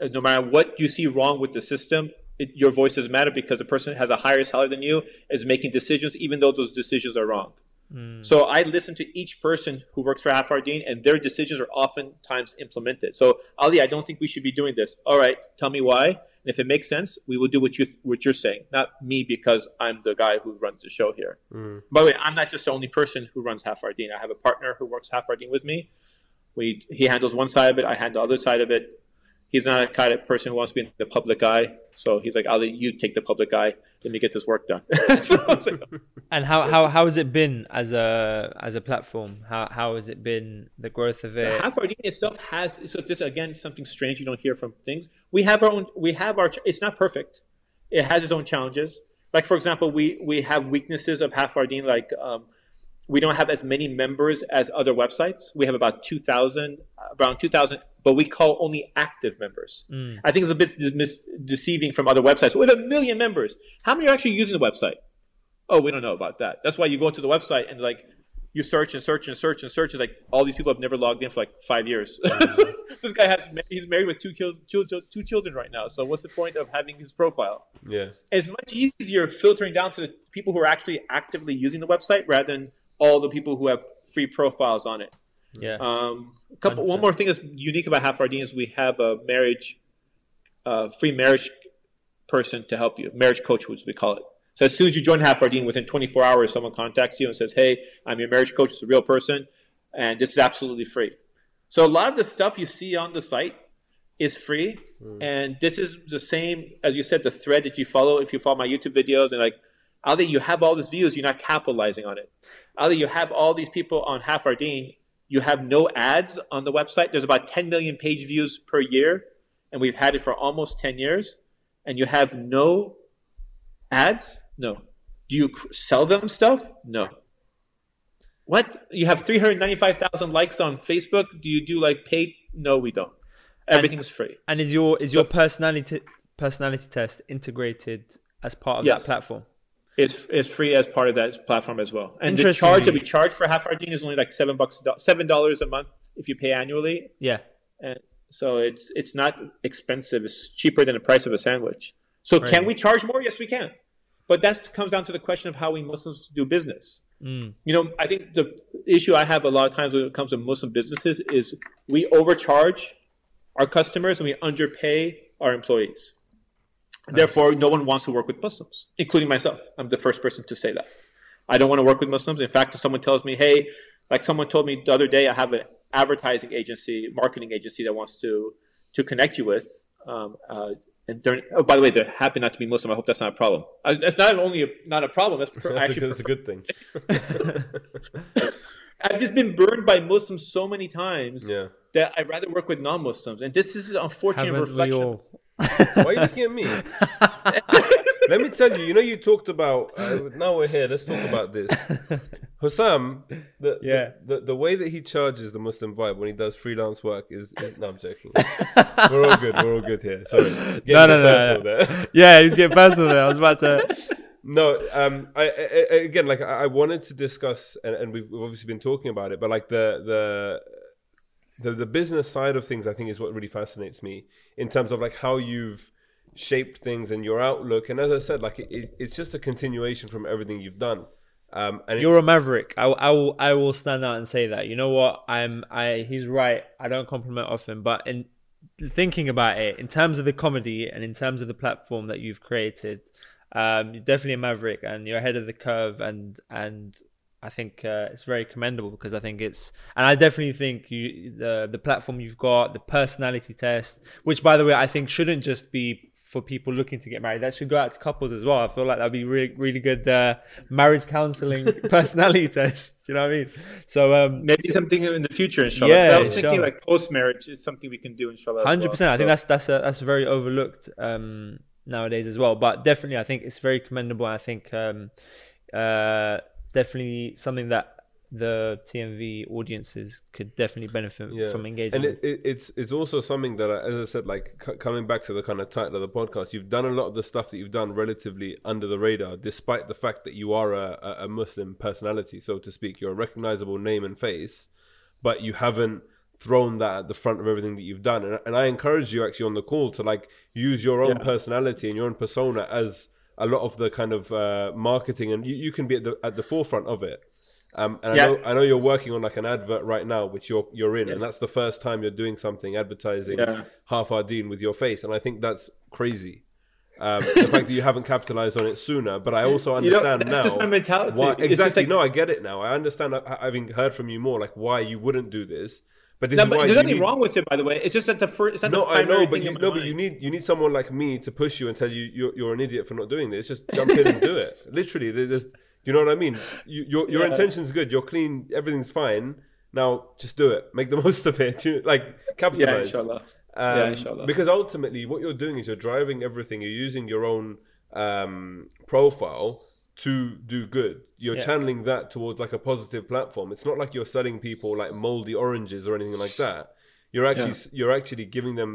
Speaker 3: Uh, No matter what you see wrong with the system, it, your voice doesn't matter because the person who has a higher salary than you is making decisions, even though those decisions are wrong. So I listen to each person who works for Half Our Deen, and their decisions are oftentimes implemented. So Ali, I don't think we should be doing this. All right, tell me why. And if it makes sense, we will do what you what you're saying, not me because I'm the guy who runs the show here. By the way, I'm not just the only person who runs Half Our Deen. I have a partner who works Half Our Deen with me. We he handles one side of it, I handle the other side of it. He's not a kind of person who wants to be in the public eye, so he's like, Ali, you take the public eye. let me get this work done. [LAUGHS] so like,
Speaker 2: And how, how how has it been as a as a platform? How how has it been the growth of it?
Speaker 3: half DNA itself has so this again is something strange you don't hear from things. We have our own. We have our. It's not perfect. It has its own challenges. Like for example, we we have weaknesses of half Like um, we don't have as many members as other websites. We have about two thousand, around two thousand, but we call only active members. Mm. I think it's a bit mis- deceiving from other websites. We have a million members. How many are actually using the website? Oh, we don't know about that. That's why you go into the website and like you search and search and search and search. It's like all these people have never logged in for like five years. [LAUGHS] this guy has he's married with two, two children right now. So what's the point of having his profile?
Speaker 1: Yeah.
Speaker 3: It's much easier filtering down to the people who are actually actively using the website rather than all the people who have free profiles on it.
Speaker 2: yeah.
Speaker 3: Um, a couple. One
Speaker 2: 100%.
Speaker 3: more thing that's unique about Half is we have a marriage, uh, free marriage person to help you, marriage coach, which we call it. So as soon as you join Half within 24 hours, someone contacts you and says, "Hey, I'm your marriage coach. It's a real person, and this is absolutely free." So a lot of the stuff you see on the site is free, and this is the same as you said. The thread that you follow, if you follow my YouTube videos, and like, Ali, you have all these views, you're not capitalizing on it. Ali, you have all these people on Half Our Deen, you have no ads on the website. There's about 10 million page views per year, and we've had it for almost 10 years, and you have no ads? No. Do you sell them stuff? No. What? You have 395,000 likes on Facebook. Do you do like paid? No, we don't. Everything's free.
Speaker 2: And is your is your personality personality test integrated as part of
Speaker 3: Yes.
Speaker 2: that platform?
Speaker 3: It's, it's free as part of that platform as well. And the charge that we charge for Half Our Deen is only like seven bucks, seven dollars a month if you pay annually.
Speaker 2: Yeah.
Speaker 3: And so it's it's not expensive. It's cheaper than the price of a sandwich. So can we charge more? Yes, we can. But that comes down to the question of how we Muslims do business.
Speaker 2: Mm.
Speaker 3: You know, I think the issue I have a lot of times when it comes to Muslim businesses is we overcharge our customers and we underpay our employees. Therefore, no one wants to work with Muslims, including myself. I'm the first person to say that. I don't want to work with Muslims. In fact, if someone tells me, hey, like someone told me the other day, I have an advertising agency, marketing agency that wants to to connect you with. Um, uh, and they're, oh, by the way, they happen not to be Muslim. I hope that's not a problem. Uh, That's not only a, not a problem. That's, per- [LAUGHS]
Speaker 1: That's, a,
Speaker 3: actually
Speaker 1: good- that's a good thing. [LAUGHS]
Speaker 3: I've just been burned by Muslims so many times
Speaker 1: Yeah.
Speaker 3: that I'd rather work with non-Muslims. And this is an unfortunate
Speaker 2: Haven't we
Speaker 3: reflection.
Speaker 2: all?
Speaker 1: Why are you looking at me? [LAUGHS] Let me tell you. You know, you talked about. Uh, now we're here. Let's talk about this. Hussam, the,
Speaker 2: Yeah.
Speaker 1: the, the the way that he charges the Muslim vibe when he does freelance work is. is no, I'm joking. [LAUGHS] we're all good. We're all good here. Sorry. Getting
Speaker 2: No,
Speaker 1: a
Speaker 2: no, no. [LAUGHS] Yeah, he's getting personal there. I was about to.
Speaker 1: No, um, I, I, I again, like I I wanted to discuss, and, and we've, we've obviously been talking about it, but like the the the the business side of things, I think is what really fascinates me in terms of like how you've shaped things and your outlook. And as I said, like it, it, it's just a continuation from everything you've done. Um, and
Speaker 2: You're a maverick. I, I will I will stand out and say that. You know what? I'm I he's right. I don't compliment often, but in thinking about it, in terms of the comedy and in terms of the platform that you've created, um, you're definitely a maverick and you're ahead of the curve and and I think uh, it's very commendable because I think it's and I definitely think you the the platform you've got the personality test, which by the way I think shouldn't just be for people looking to get married. That should go out to couples as well. I feel like that'd be really really good uh, marriage counseling [LAUGHS] personality test. You know what I mean? So um,
Speaker 3: Maybe something in the future, inshallah.
Speaker 2: Yeah,
Speaker 3: I was thinking like post-marriage is something we can do, inshallah.
Speaker 2: Hundred
Speaker 3: well.
Speaker 2: percent. I think that's that's a that's very overlooked um, nowadays as well. But definitely, I think it's very commendable. I think um, uh, definitely something that the TMV audiences could definitely benefit
Speaker 1: Yeah.
Speaker 2: from engaging.
Speaker 1: and it, it, it's it's also something that, I- as I said, like c- coming back to the kind of title of the podcast, you've done a lot of the stuff that you've done relatively under the radar, despite the fact that you are a, a- a Muslim personality, so to speak. You're a recognizable name and face, but you haven't thrown that at the front of everything that you've done. And, and I encourage you actually on the call to like use your own
Speaker 3: Yeah.
Speaker 1: personality and your own persona as a lot of the kind of uh, marketing, and you, you can be at the at the forefront of it. Um, and
Speaker 3: Yeah.
Speaker 1: I know I know you're working on like an advert right now, which you're you're in, and that's the first time you're doing something advertising
Speaker 3: Yeah.
Speaker 1: Half Our Deen with your face, and I think that's crazy. Um, the fact that you haven't capitalized on it sooner, but I also
Speaker 3: You know,
Speaker 1: understand
Speaker 3: that's
Speaker 1: now.
Speaker 3: just my mentality.
Speaker 1: Why, exactly.
Speaker 3: like-
Speaker 1: no, I get it now. I understand. Having heard from you more, like why you wouldn't do this, but this
Speaker 3: No, but there's nothing
Speaker 1: need,
Speaker 3: wrong with it, by the way. It's just that the first.
Speaker 1: No,
Speaker 3: the
Speaker 1: I know, but you no, but you need you need someone like me to push you and tell you you're, you're an idiot for not doing this. Just jump in and do [LAUGHS] it. Literally, there's, you know what I mean. You, your your
Speaker 3: Yeah.
Speaker 1: intention's good. You're clean. Everything's fine. Now just do it. Make the [LAUGHS] most of it. You- like
Speaker 3: Yeah, inshallah.
Speaker 1: Um,
Speaker 3: Yeah, inshallah.
Speaker 1: Because ultimately, what you're doing is you're driving everything. You're using your own um, profile to do good. You're
Speaker 2: Yeah.
Speaker 1: channeling that towards like a positive platform. It's not like you're selling people like moldy oranges or anything like that. You're actually you're actually giving them,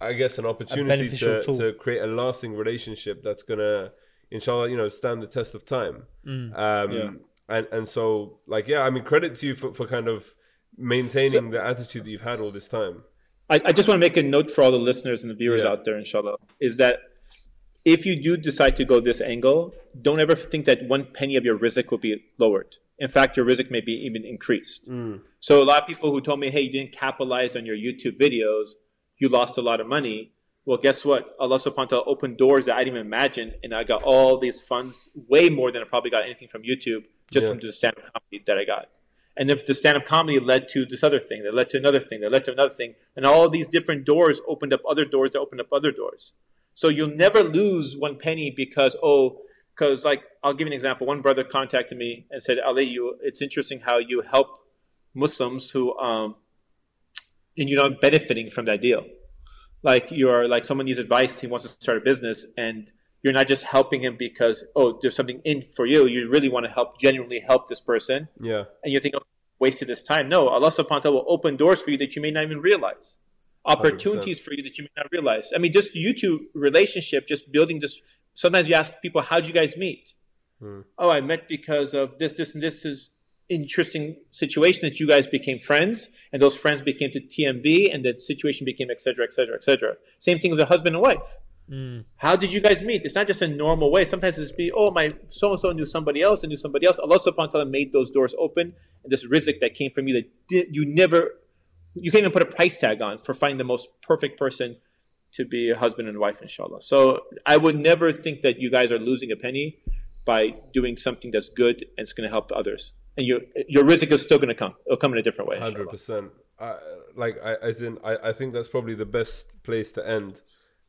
Speaker 1: I guess, an opportunity to,
Speaker 2: tool.
Speaker 1: to create a lasting relationship that's gonna, inshallah, you know, stand the test of time.
Speaker 2: Mm.
Speaker 1: Um,
Speaker 3: Yeah.
Speaker 1: And and so like yeah, I mean, credit to you for, for kind of maintaining the attitude that you've had all this time.
Speaker 3: I, I just want to make a note for all the listeners and the viewers
Speaker 1: Yeah.
Speaker 3: out there, inshallah, is that if you do decide to go this angle, don't ever think that one penny of your rizq will be lowered. In fact, your rizq may be even increased. Mm. So a lot of people who told me, hey, you didn't capitalize on your YouTube videos, you lost a lot of money. Well, guess what? Allah subhanahu wa ta'ala opened doors that I didn't even imagine, and I got all these funds, way more than I probably got anything from YouTube, just
Speaker 1: Yeah.
Speaker 3: from the stand-up comedy that I got. And if the stand-up comedy led to this other thing, that led to another thing, that led to another thing, and all these different doors opened up other doors that opened up other doors. So you'll never lose one penny because oh, because like I'll give you an example. One brother contacted me and said, Ali, you, it's interesting how you help Muslims who um, and you're not benefiting from that deal. Like you're like someone needs advice, he wants to start a business, and you're not just helping him because oh, there's something in for you. You really want to help, genuinely help this person,
Speaker 1: Yeah.
Speaker 3: and you think, oh, wasted this time. No, Allah subhanahu wa ta'ala will open doors for you that you may not even realize. Opportunities for you that you may not realize. I mean, just YouTube relationship, just building this. Sometimes you ask people, how'd you guys meet? Hmm. Oh, I met because of this, this, and this is interesting situation that you guys became friends, and those friends became to TMV, and that situation became et cetera, et cetera, et cetera. Same thing with a husband and wife. Hmm. How did you guys meet? It's not just a normal way. Sometimes it's be, oh, my so and so knew somebody else and knew somebody else. Allah subhanahu wa ta'ala made those doors open, and this rizq that came from you that you never, you can't even put a price tag on for finding the most perfect person to be a husband and wife, inshallah. So I would never think that you guys are losing a penny by doing something that's good and it's going to help others. And your your rizq is still going to come. It'll come in a different way.
Speaker 1: Hundred percent. Like I, as in, I, I think that's probably the best place to end.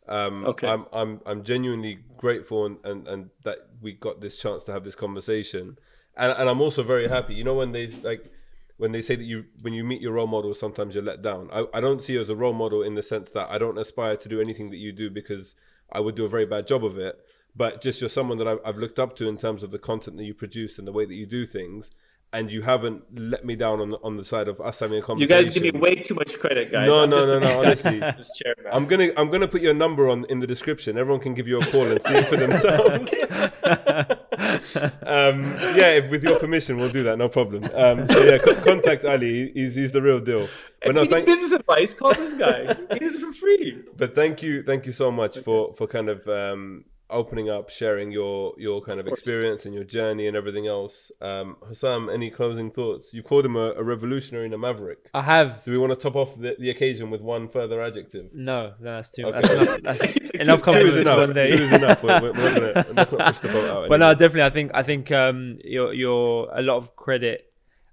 Speaker 1: Um,
Speaker 3: Okay.
Speaker 1: I'm, I'm, I'm genuinely grateful and, and, and that we got this chance to have this conversation, and, and I'm also very happy. You know, when they like, when they say that you, when you meet your role model, sometimes you're let down. I, I don't see you as a role model in the sense that I don't aspire to do anything that you do because I would do a very bad job of it. But just you're someone that I've, I've looked up to in terms of the content that you produce and the way that you do things. And you haven't let me down on the, on the side of us having a conversation.
Speaker 3: You guys give me way too much credit, guys.
Speaker 1: No,
Speaker 3: I'm
Speaker 1: no,
Speaker 3: just
Speaker 1: no, no. [LAUGHS] Honestly,
Speaker 3: this chair, man.
Speaker 1: I'm gonna I'm gonna put your number on in the description. Everyone can give you a call and see it for themselves. [LAUGHS] um, yeah, if, with your permission, we'll do that. No problem. Um, so yeah, co- contact Ali. He's he's the real deal. But
Speaker 3: if
Speaker 1: no,
Speaker 3: you need
Speaker 1: thank
Speaker 3: business advice, call this guy. he is for free.
Speaker 1: but thank you thank you so much for for kind of um, opening up, sharing your your kind of,
Speaker 3: course.
Speaker 1: experience and your journey and everything else. Um, Hussam, any closing thoughts? You called him a, a revolutionary and a maverick.
Speaker 2: I have
Speaker 1: Do we want to top off the, the occasion with one further adjective?
Speaker 2: no, no, that's too.
Speaker 1: Okay.
Speaker 2: That's [LAUGHS] enough. That's
Speaker 3: Two
Speaker 2: enough
Speaker 3: is
Speaker 1: Two is
Speaker 2: compliments
Speaker 1: enough.
Speaker 2: one
Speaker 1: Two
Speaker 2: day.
Speaker 1: is enough. We're, we're not gonna [LAUGHS] let's not push the boat out.
Speaker 2: But no,
Speaker 1: anymore.
Speaker 2: definitely, I think I think um, you're you're a lot of credit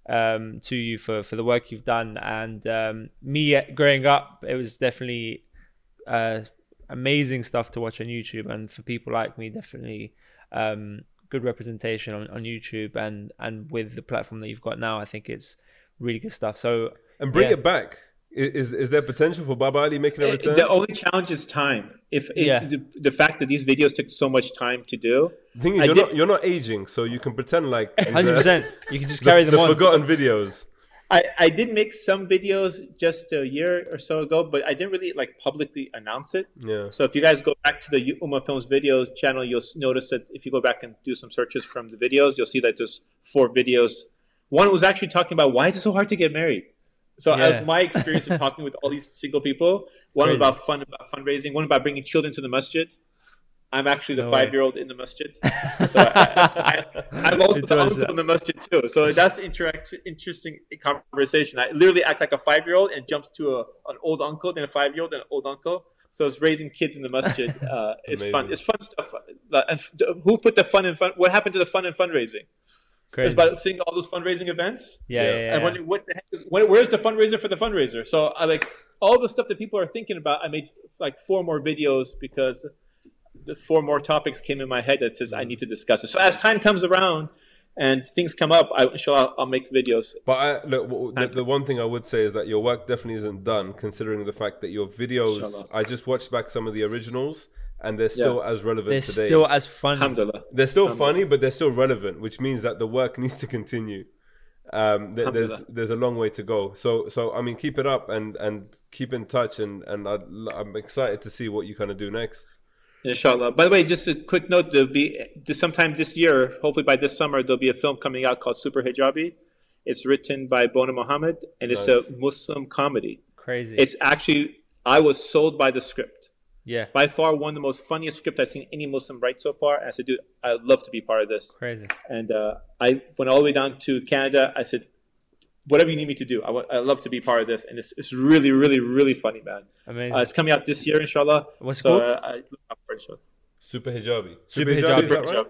Speaker 2: um, to you for for the work you've done, and um, me growing up, it was definitely uh, amazing stuff to watch on YouTube, and for people like me, definitely um, good representation on, on YouTube, and and with the platform that you've got now, I think it's really good stuff. So
Speaker 1: and bring
Speaker 2: yeah.
Speaker 1: it back. Is is there potential for Baba Ali making a return?
Speaker 3: Uh, The only challenge is time. If it,
Speaker 2: Yeah.
Speaker 3: the, the fact that these videos took so much time to do,
Speaker 1: The thing is, you're
Speaker 3: did-
Speaker 1: not you're not aging, so you can pretend like [LAUGHS]
Speaker 2: hundred percent, you can just
Speaker 1: the,
Speaker 2: carry them
Speaker 1: the
Speaker 2: on.
Speaker 1: forgotten videos.
Speaker 3: I, I did make some videos just a year or so ago, but I didn't really like publicly announce it.
Speaker 1: Yeah,
Speaker 3: So if you guys go back to the Ummah Films video channel, you'll notice that if you go back and do some searches from the videos, you'll see that there's four videos. One was actually talking about why is it so hard to get married. So
Speaker 2: Yeah.
Speaker 3: as my experience of talking with all these single people, one was
Speaker 2: Crazy.
Speaker 3: about fun about fundraising, one about bringing children to the masjid. I'm actually the
Speaker 2: No way.
Speaker 3: five-year-old in the masjid. So I, I, I'm [LAUGHS] also the uncle
Speaker 2: uh,
Speaker 3: in the masjid too. So that's interact, interesting conversation. I literally act like a five-year-old and jump to a, an old uncle, then a five-year-old, then an old uncle. So it's raising kids in the masjid. [LAUGHS] Uh, it's fun. It's fun stuff. Uh, And who put the fun in fun? What happened to the fun in fundraising?
Speaker 2: Crazy.
Speaker 3: It's about seeing all those fundraising events.
Speaker 2: yeah, yeah,
Speaker 1: Yeah.
Speaker 2: yeah.
Speaker 3: And wondering what the heck is where, where's the fundraiser for the fundraiser? So I like all the stuff that people are thinking about. I made like four more videos because the four more topics came in my head that says I need to discuss it. So as time comes around and things come up, I inshallah I'll, I'll make videos.
Speaker 1: But I, look, the, the one thing I would say is that your work definitely isn't done, considering the fact that your videos.
Speaker 3: Inshallah.
Speaker 1: I just watched back some of the originals, and they're still as relevant
Speaker 2: They're
Speaker 1: today.
Speaker 2: still as fun.
Speaker 3: Alhamdulillah.
Speaker 1: they're still funny, but they're still relevant, which means that the work [LAUGHS] needs to continue. Um, there- there's there's a long way to go. So so I mean, keep it up and and keep in touch, and and I'd, I'm excited to see what you kind of do next.
Speaker 3: Inshallah. By the way, just a quick note: there'll be sometime this year, hopefully by this summer, there'll be a film coming out called Super Hijabi. It's written by Bona Muhammad, and it's
Speaker 1: Nice.
Speaker 3: a Muslim comedy.
Speaker 2: Crazy.
Speaker 3: It's actually I was sold by the script.
Speaker 2: yeah,
Speaker 3: By far, one of the most funniest script I've seen any Muslim write so far. And I said, dude, I'd love to be part of this.
Speaker 2: crazy.
Speaker 3: And uh, I went all the way down to Canada. I said, whatever you need me to do, I want, I'd love to be part of this. And it's, it's really, really, really funny, man.
Speaker 2: Amazing.
Speaker 3: Uh, it's coming out this year, inshallah.
Speaker 2: What's
Speaker 3: so,
Speaker 2: called?
Speaker 3: Uh, I look out for it.
Speaker 1: Super hijabi.
Speaker 2: Super
Speaker 1: is
Speaker 2: Hijabi.
Speaker 1: that right?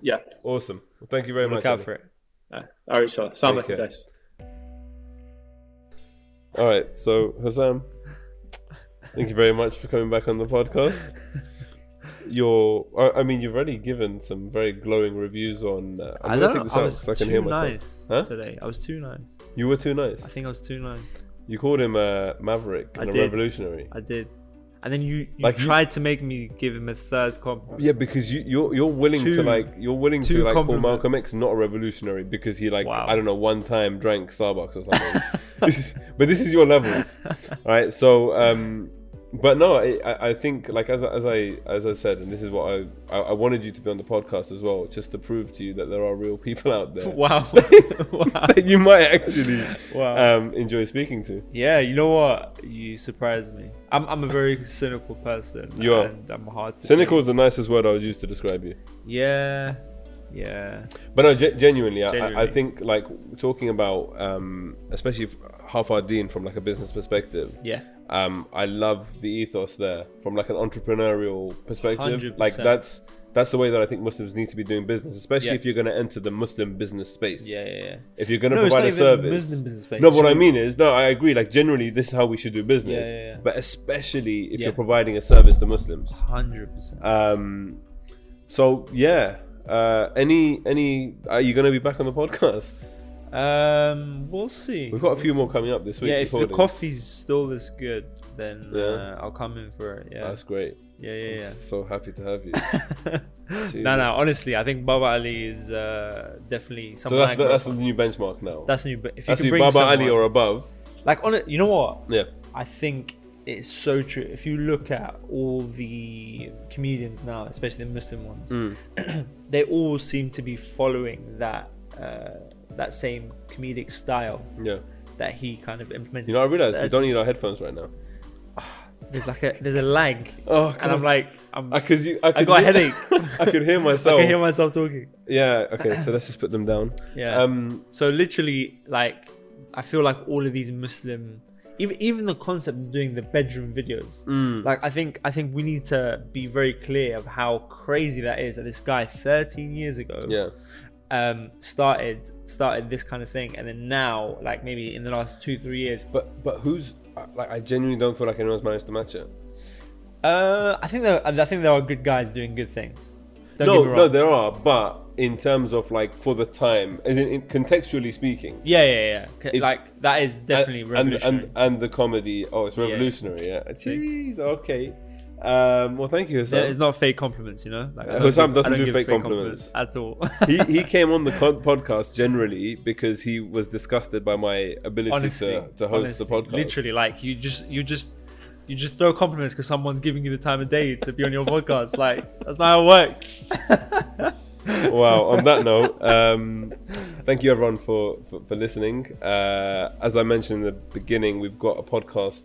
Speaker 3: Yeah.
Speaker 1: Awesome. Well, thank you very
Speaker 2: Look
Speaker 1: much.
Speaker 2: out
Speaker 1: Ali.
Speaker 2: for it.
Speaker 3: Uh, all right, inshallah. Assalamu
Speaker 1: Take
Speaker 3: alaikum, guys.
Speaker 1: All right. So Hussam, thank you very much for coming back on the podcast. [LAUGHS] Your, I I mean, you've already given some very glowing reviews on. Uh, I'm
Speaker 2: I
Speaker 1: gonna take
Speaker 2: know.
Speaker 1: this
Speaker 2: I
Speaker 1: out
Speaker 2: was
Speaker 1: I can
Speaker 2: too
Speaker 1: hear myself.
Speaker 2: nice
Speaker 1: Huh?
Speaker 2: today. I was too nice.
Speaker 1: You were too nice.
Speaker 2: I think I was too nice.
Speaker 1: You called him a maverick and a
Speaker 2: did.
Speaker 1: revolutionary.
Speaker 2: I did. And then you, you
Speaker 1: Like you-
Speaker 2: tried to make me give him a third compliment.
Speaker 1: Yeah, because you you're you're willing to like you're willing to like call. Malcolm X not a revolutionary because he like
Speaker 2: Wow.
Speaker 1: I don't know one time drank Starbucks or something. This [LAUGHS] is- [LAUGHS] but this is your levels, [LAUGHS] all right? So, um, but no, I, I think like as I- as I as I said, and this is what I, I I wanted you to be on the podcast as well, just to prove to you that there are real people out there [LAUGHS]
Speaker 2: Wow. [LAUGHS] [LAUGHS] wow.
Speaker 1: that you might actually
Speaker 2: Wow.
Speaker 1: um, enjoy speaking to.
Speaker 2: Yeah, you know what? You surprised me. I'm, I'm a very cynical person.
Speaker 1: You are.
Speaker 2: And I'm hard to
Speaker 1: Cynical
Speaker 2: please.
Speaker 1: is the nicest word I would use to describe you.
Speaker 2: Yeah. Yeah.
Speaker 1: But no, ge- genuinely, I- I, I think like talking about, um, especially if Half Our Deen from like a business perspective.
Speaker 2: Yeah.
Speaker 1: Um, I love the ethos there from like an entrepreneurial perspective.
Speaker 2: 100%.
Speaker 1: Like that's that's the way that I think Muslims need to be doing business, especially
Speaker 2: Yeah.
Speaker 1: if you're going to enter the Muslim business space.
Speaker 2: Yeah, yeah, yeah.
Speaker 1: If you're going to
Speaker 2: No, it's
Speaker 1: provide a
Speaker 2: even
Speaker 1: service.
Speaker 2: Muslim business space.
Speaker 1: No, what I mean is, no, I agree. Like generally, this is how we should do business.
Speaker 2: Yeah, yeah, yeah.
Speaker 1: But especially if
Speaker 2: Yeah.
Speaker 1: you're providing a service to Muslims.
Speaker 2: 100%.
Speaker 1: Um, so yeah. Uh, any any are you going to be back on the podcast?
Speaker 2: Um, we'll see.
Speaker 1: We've got a few more coming up this week.
Speaker 2: Yeah, if the coffee's still this good, then
Speaker 1: Yeah.
Speaker 2: uh, I'll come in for it. Yeah.
Speaker 1: That's great.
Speaker 2: Yeah, yeah, yeah.
Speaker 1: So happy to have you. [LAUGHS]
Speaker 2: no, no. Honestly, I think Baba Ali is uh, definitely
Speaker 1: so that's the, that's the new benchmark now.
Speaker 2: that's new. But if you
Speaker 1: That's
Speaker 2: can bring
Speaker 1: Baba
Speaker 2: someone,
Speaker 1: Ali or above.
Speaker 2: like on it, you know what?
Speaker 1: Yeah.
Speaker 2: I think it's so true. If you look at all the comedians now, especially the Muslim ones,
Speaker 1: Mm. [CLEARS THROAT]
Speaker 2: they all seem to be following that uh, that same comedic style
Speaker 1: Yeah.
Speaker 2: that he kind of implemented.
Speaker 1: You know, I realize we don't need our headphones right now. [SIGHS]
Speaker 2: There's like a there's a lag, [LAUGHS]
Speaker 1: Oh,
Speaker 2: and I'm like I'm,
Speaker 1: I,
Speaker 2: I,
Speaker 1: cause you, I, could
Speaker 2: got a headache. [LAUGHS] [LAUGHS]
Speaker 1: I could hear myself.
Speaker 2: I can hear myself talking.
Speaker 1: yeah. Okay. So let's just put them down.
Speaker 2: Yeah.
Speaker 1: Um.
Speaker 2: So literally, like, I feel like all of these Muslim, even even the concept of doing the bedroom videos,
Speaker 1: mm,
Speaker 2: like I think I think we need to be very clear of how crazy that is. That this guy 13 years ago,
Speaker 1: yeah.
Speaker 2: um, started started this kind of thing, and then now, like maybe in the last two three years,
Speaker 1: But but who's like? I genuinely don't feel like anyone's managed to match it.
Speaker 2: uh, I think there I think there are good guys doing good things. Don't
Speaker 1: no,
Speaker 2: get me wrong.
Speaker 1: no, there are. But in terms of like for the time, as in, in contextually speaking,
Speaker 2: yeah, yeah, yeah.
Speaker 1: It's-
Speaker 2: Like that is definitely
Speaker 1: and,
Speaker 2: revolutionary.
Speaker 1: And, and the comedy. Oh, it's revolutionary. Yeah.
Speaker 2: See? [LAUGHS]
Speaker 1: Jeez. Okay. Um. Well, thank you.
Speaker 2: Yeah, it's not fake compliments, you know. Like,
Speaker 1: Hussam doesn't
Speaker 2: I don't
Speaker 1: do
Speaker 2: give
Speaker 1: fake compliments.
Speaker 2: at all. [LAUGHS]
Speaker 1: he he came on the [LAUGHS] con- podcast generally because he was disgusted by my ability
Speaker 2: honestly,
Speaker 1: to, to host
Speaker 2: honestly,
Speaker 1: the podcast.
Speaker 2: Literally, like you just you just you just throw compliments because someone's giving you the time of day to be on your podcast. Like that's not how it works. [LAUGHS]
Speaker 1: wow. On that note, um, thank you everyone for for, for listening. Uh, as I mentioned in the beginning, we've got a podcast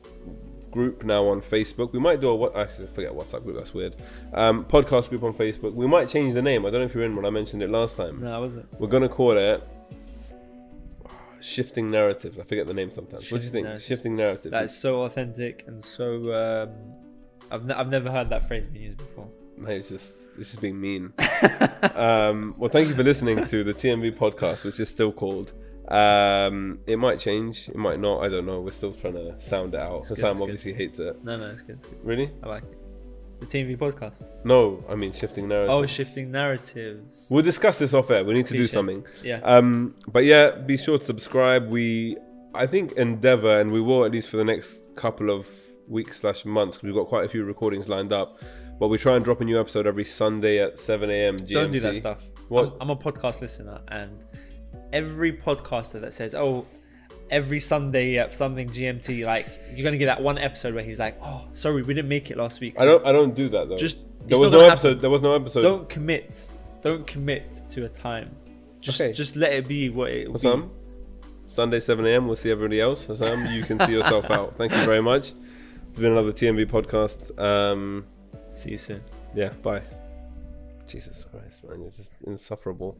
Speaker 1: group now on Facebook. We might do a what I forget WhatsApp group. That's weird. Um, podcast group on Facebook. We might change the name. I don't know if you're in when I mentioned it last time.
Speaker 2: No, I wasn't.
Speaker 1: We're gonna call it. Shifting narratives. I forget the name sometimes. what do you think?
Speaker 2: Narratives.
Speaker 1: Shifting narratives.
Speaker 2: That is so authentic and so um, I've, ne- I've never heard that phrase being used before.
Speaker 1: Mate, it's just it's just being mean. [LAUGHS] um, well, thank you for listening to the TMV podcast, which is still called. Um, it might change, it might not. I don't know. We're still trying to sound it out.
Speaker 2: It's
Speaker 1: Sam
Speaker 2: it's good.
Speaker 1: obviously hates it.
Speaker 2: No, no, it's good. It's good.
Speaker 1: Really?
Speaker 2: I like it. The TV podcast.
Speaker 1: No, I mean shifting narrative.
Speaker 2: Oh, shifting narratives.
Speaker 1: We'll discuss this off air. We need to do something.
Speaker 2: Yeah.
Speaker 1: Um, but yeah, be sure to subscribe. We, I think, endeavor, and we will at least for the next couple of weeks slash months because we've got quite a few recordings lined up. But we try and drop a new episode every Sunday at 7 a.m. GMT.
Speaker 2: Don't do that stuff.
Speaker 1: What?
Speaker 2: I'm, I'm a podcast listener, and every podcaster that says, "Oh, every Sunday at something GMT," like you're gonna get that one episode where he's like, "Oh, sorry, we didn't make it last week."
Speaker 1: I don't. I don't do that though.
Speaker 2: Just
Speaker 1: there was no
Speaker 2: gonna
Speaker 1: episode.
Speaker 2: happen.
Speaker 1: There was no episode.
Speaker 2: Don't commit. Don't commit to a time. Just
Speaker 1: Okay.
Speaker 2: just let it be what it will be.
Speaker 1: Sam, Sunday 7 a.m. We'll see everybody else. Sam, you can see yourself [LAUGHS] out. Thank you very much. It's been another TMV podcast. Um,
Speaker 2: See you soon.
Speaker 1: yeah. Bye. Jesus Christ, man, you're just insufferable.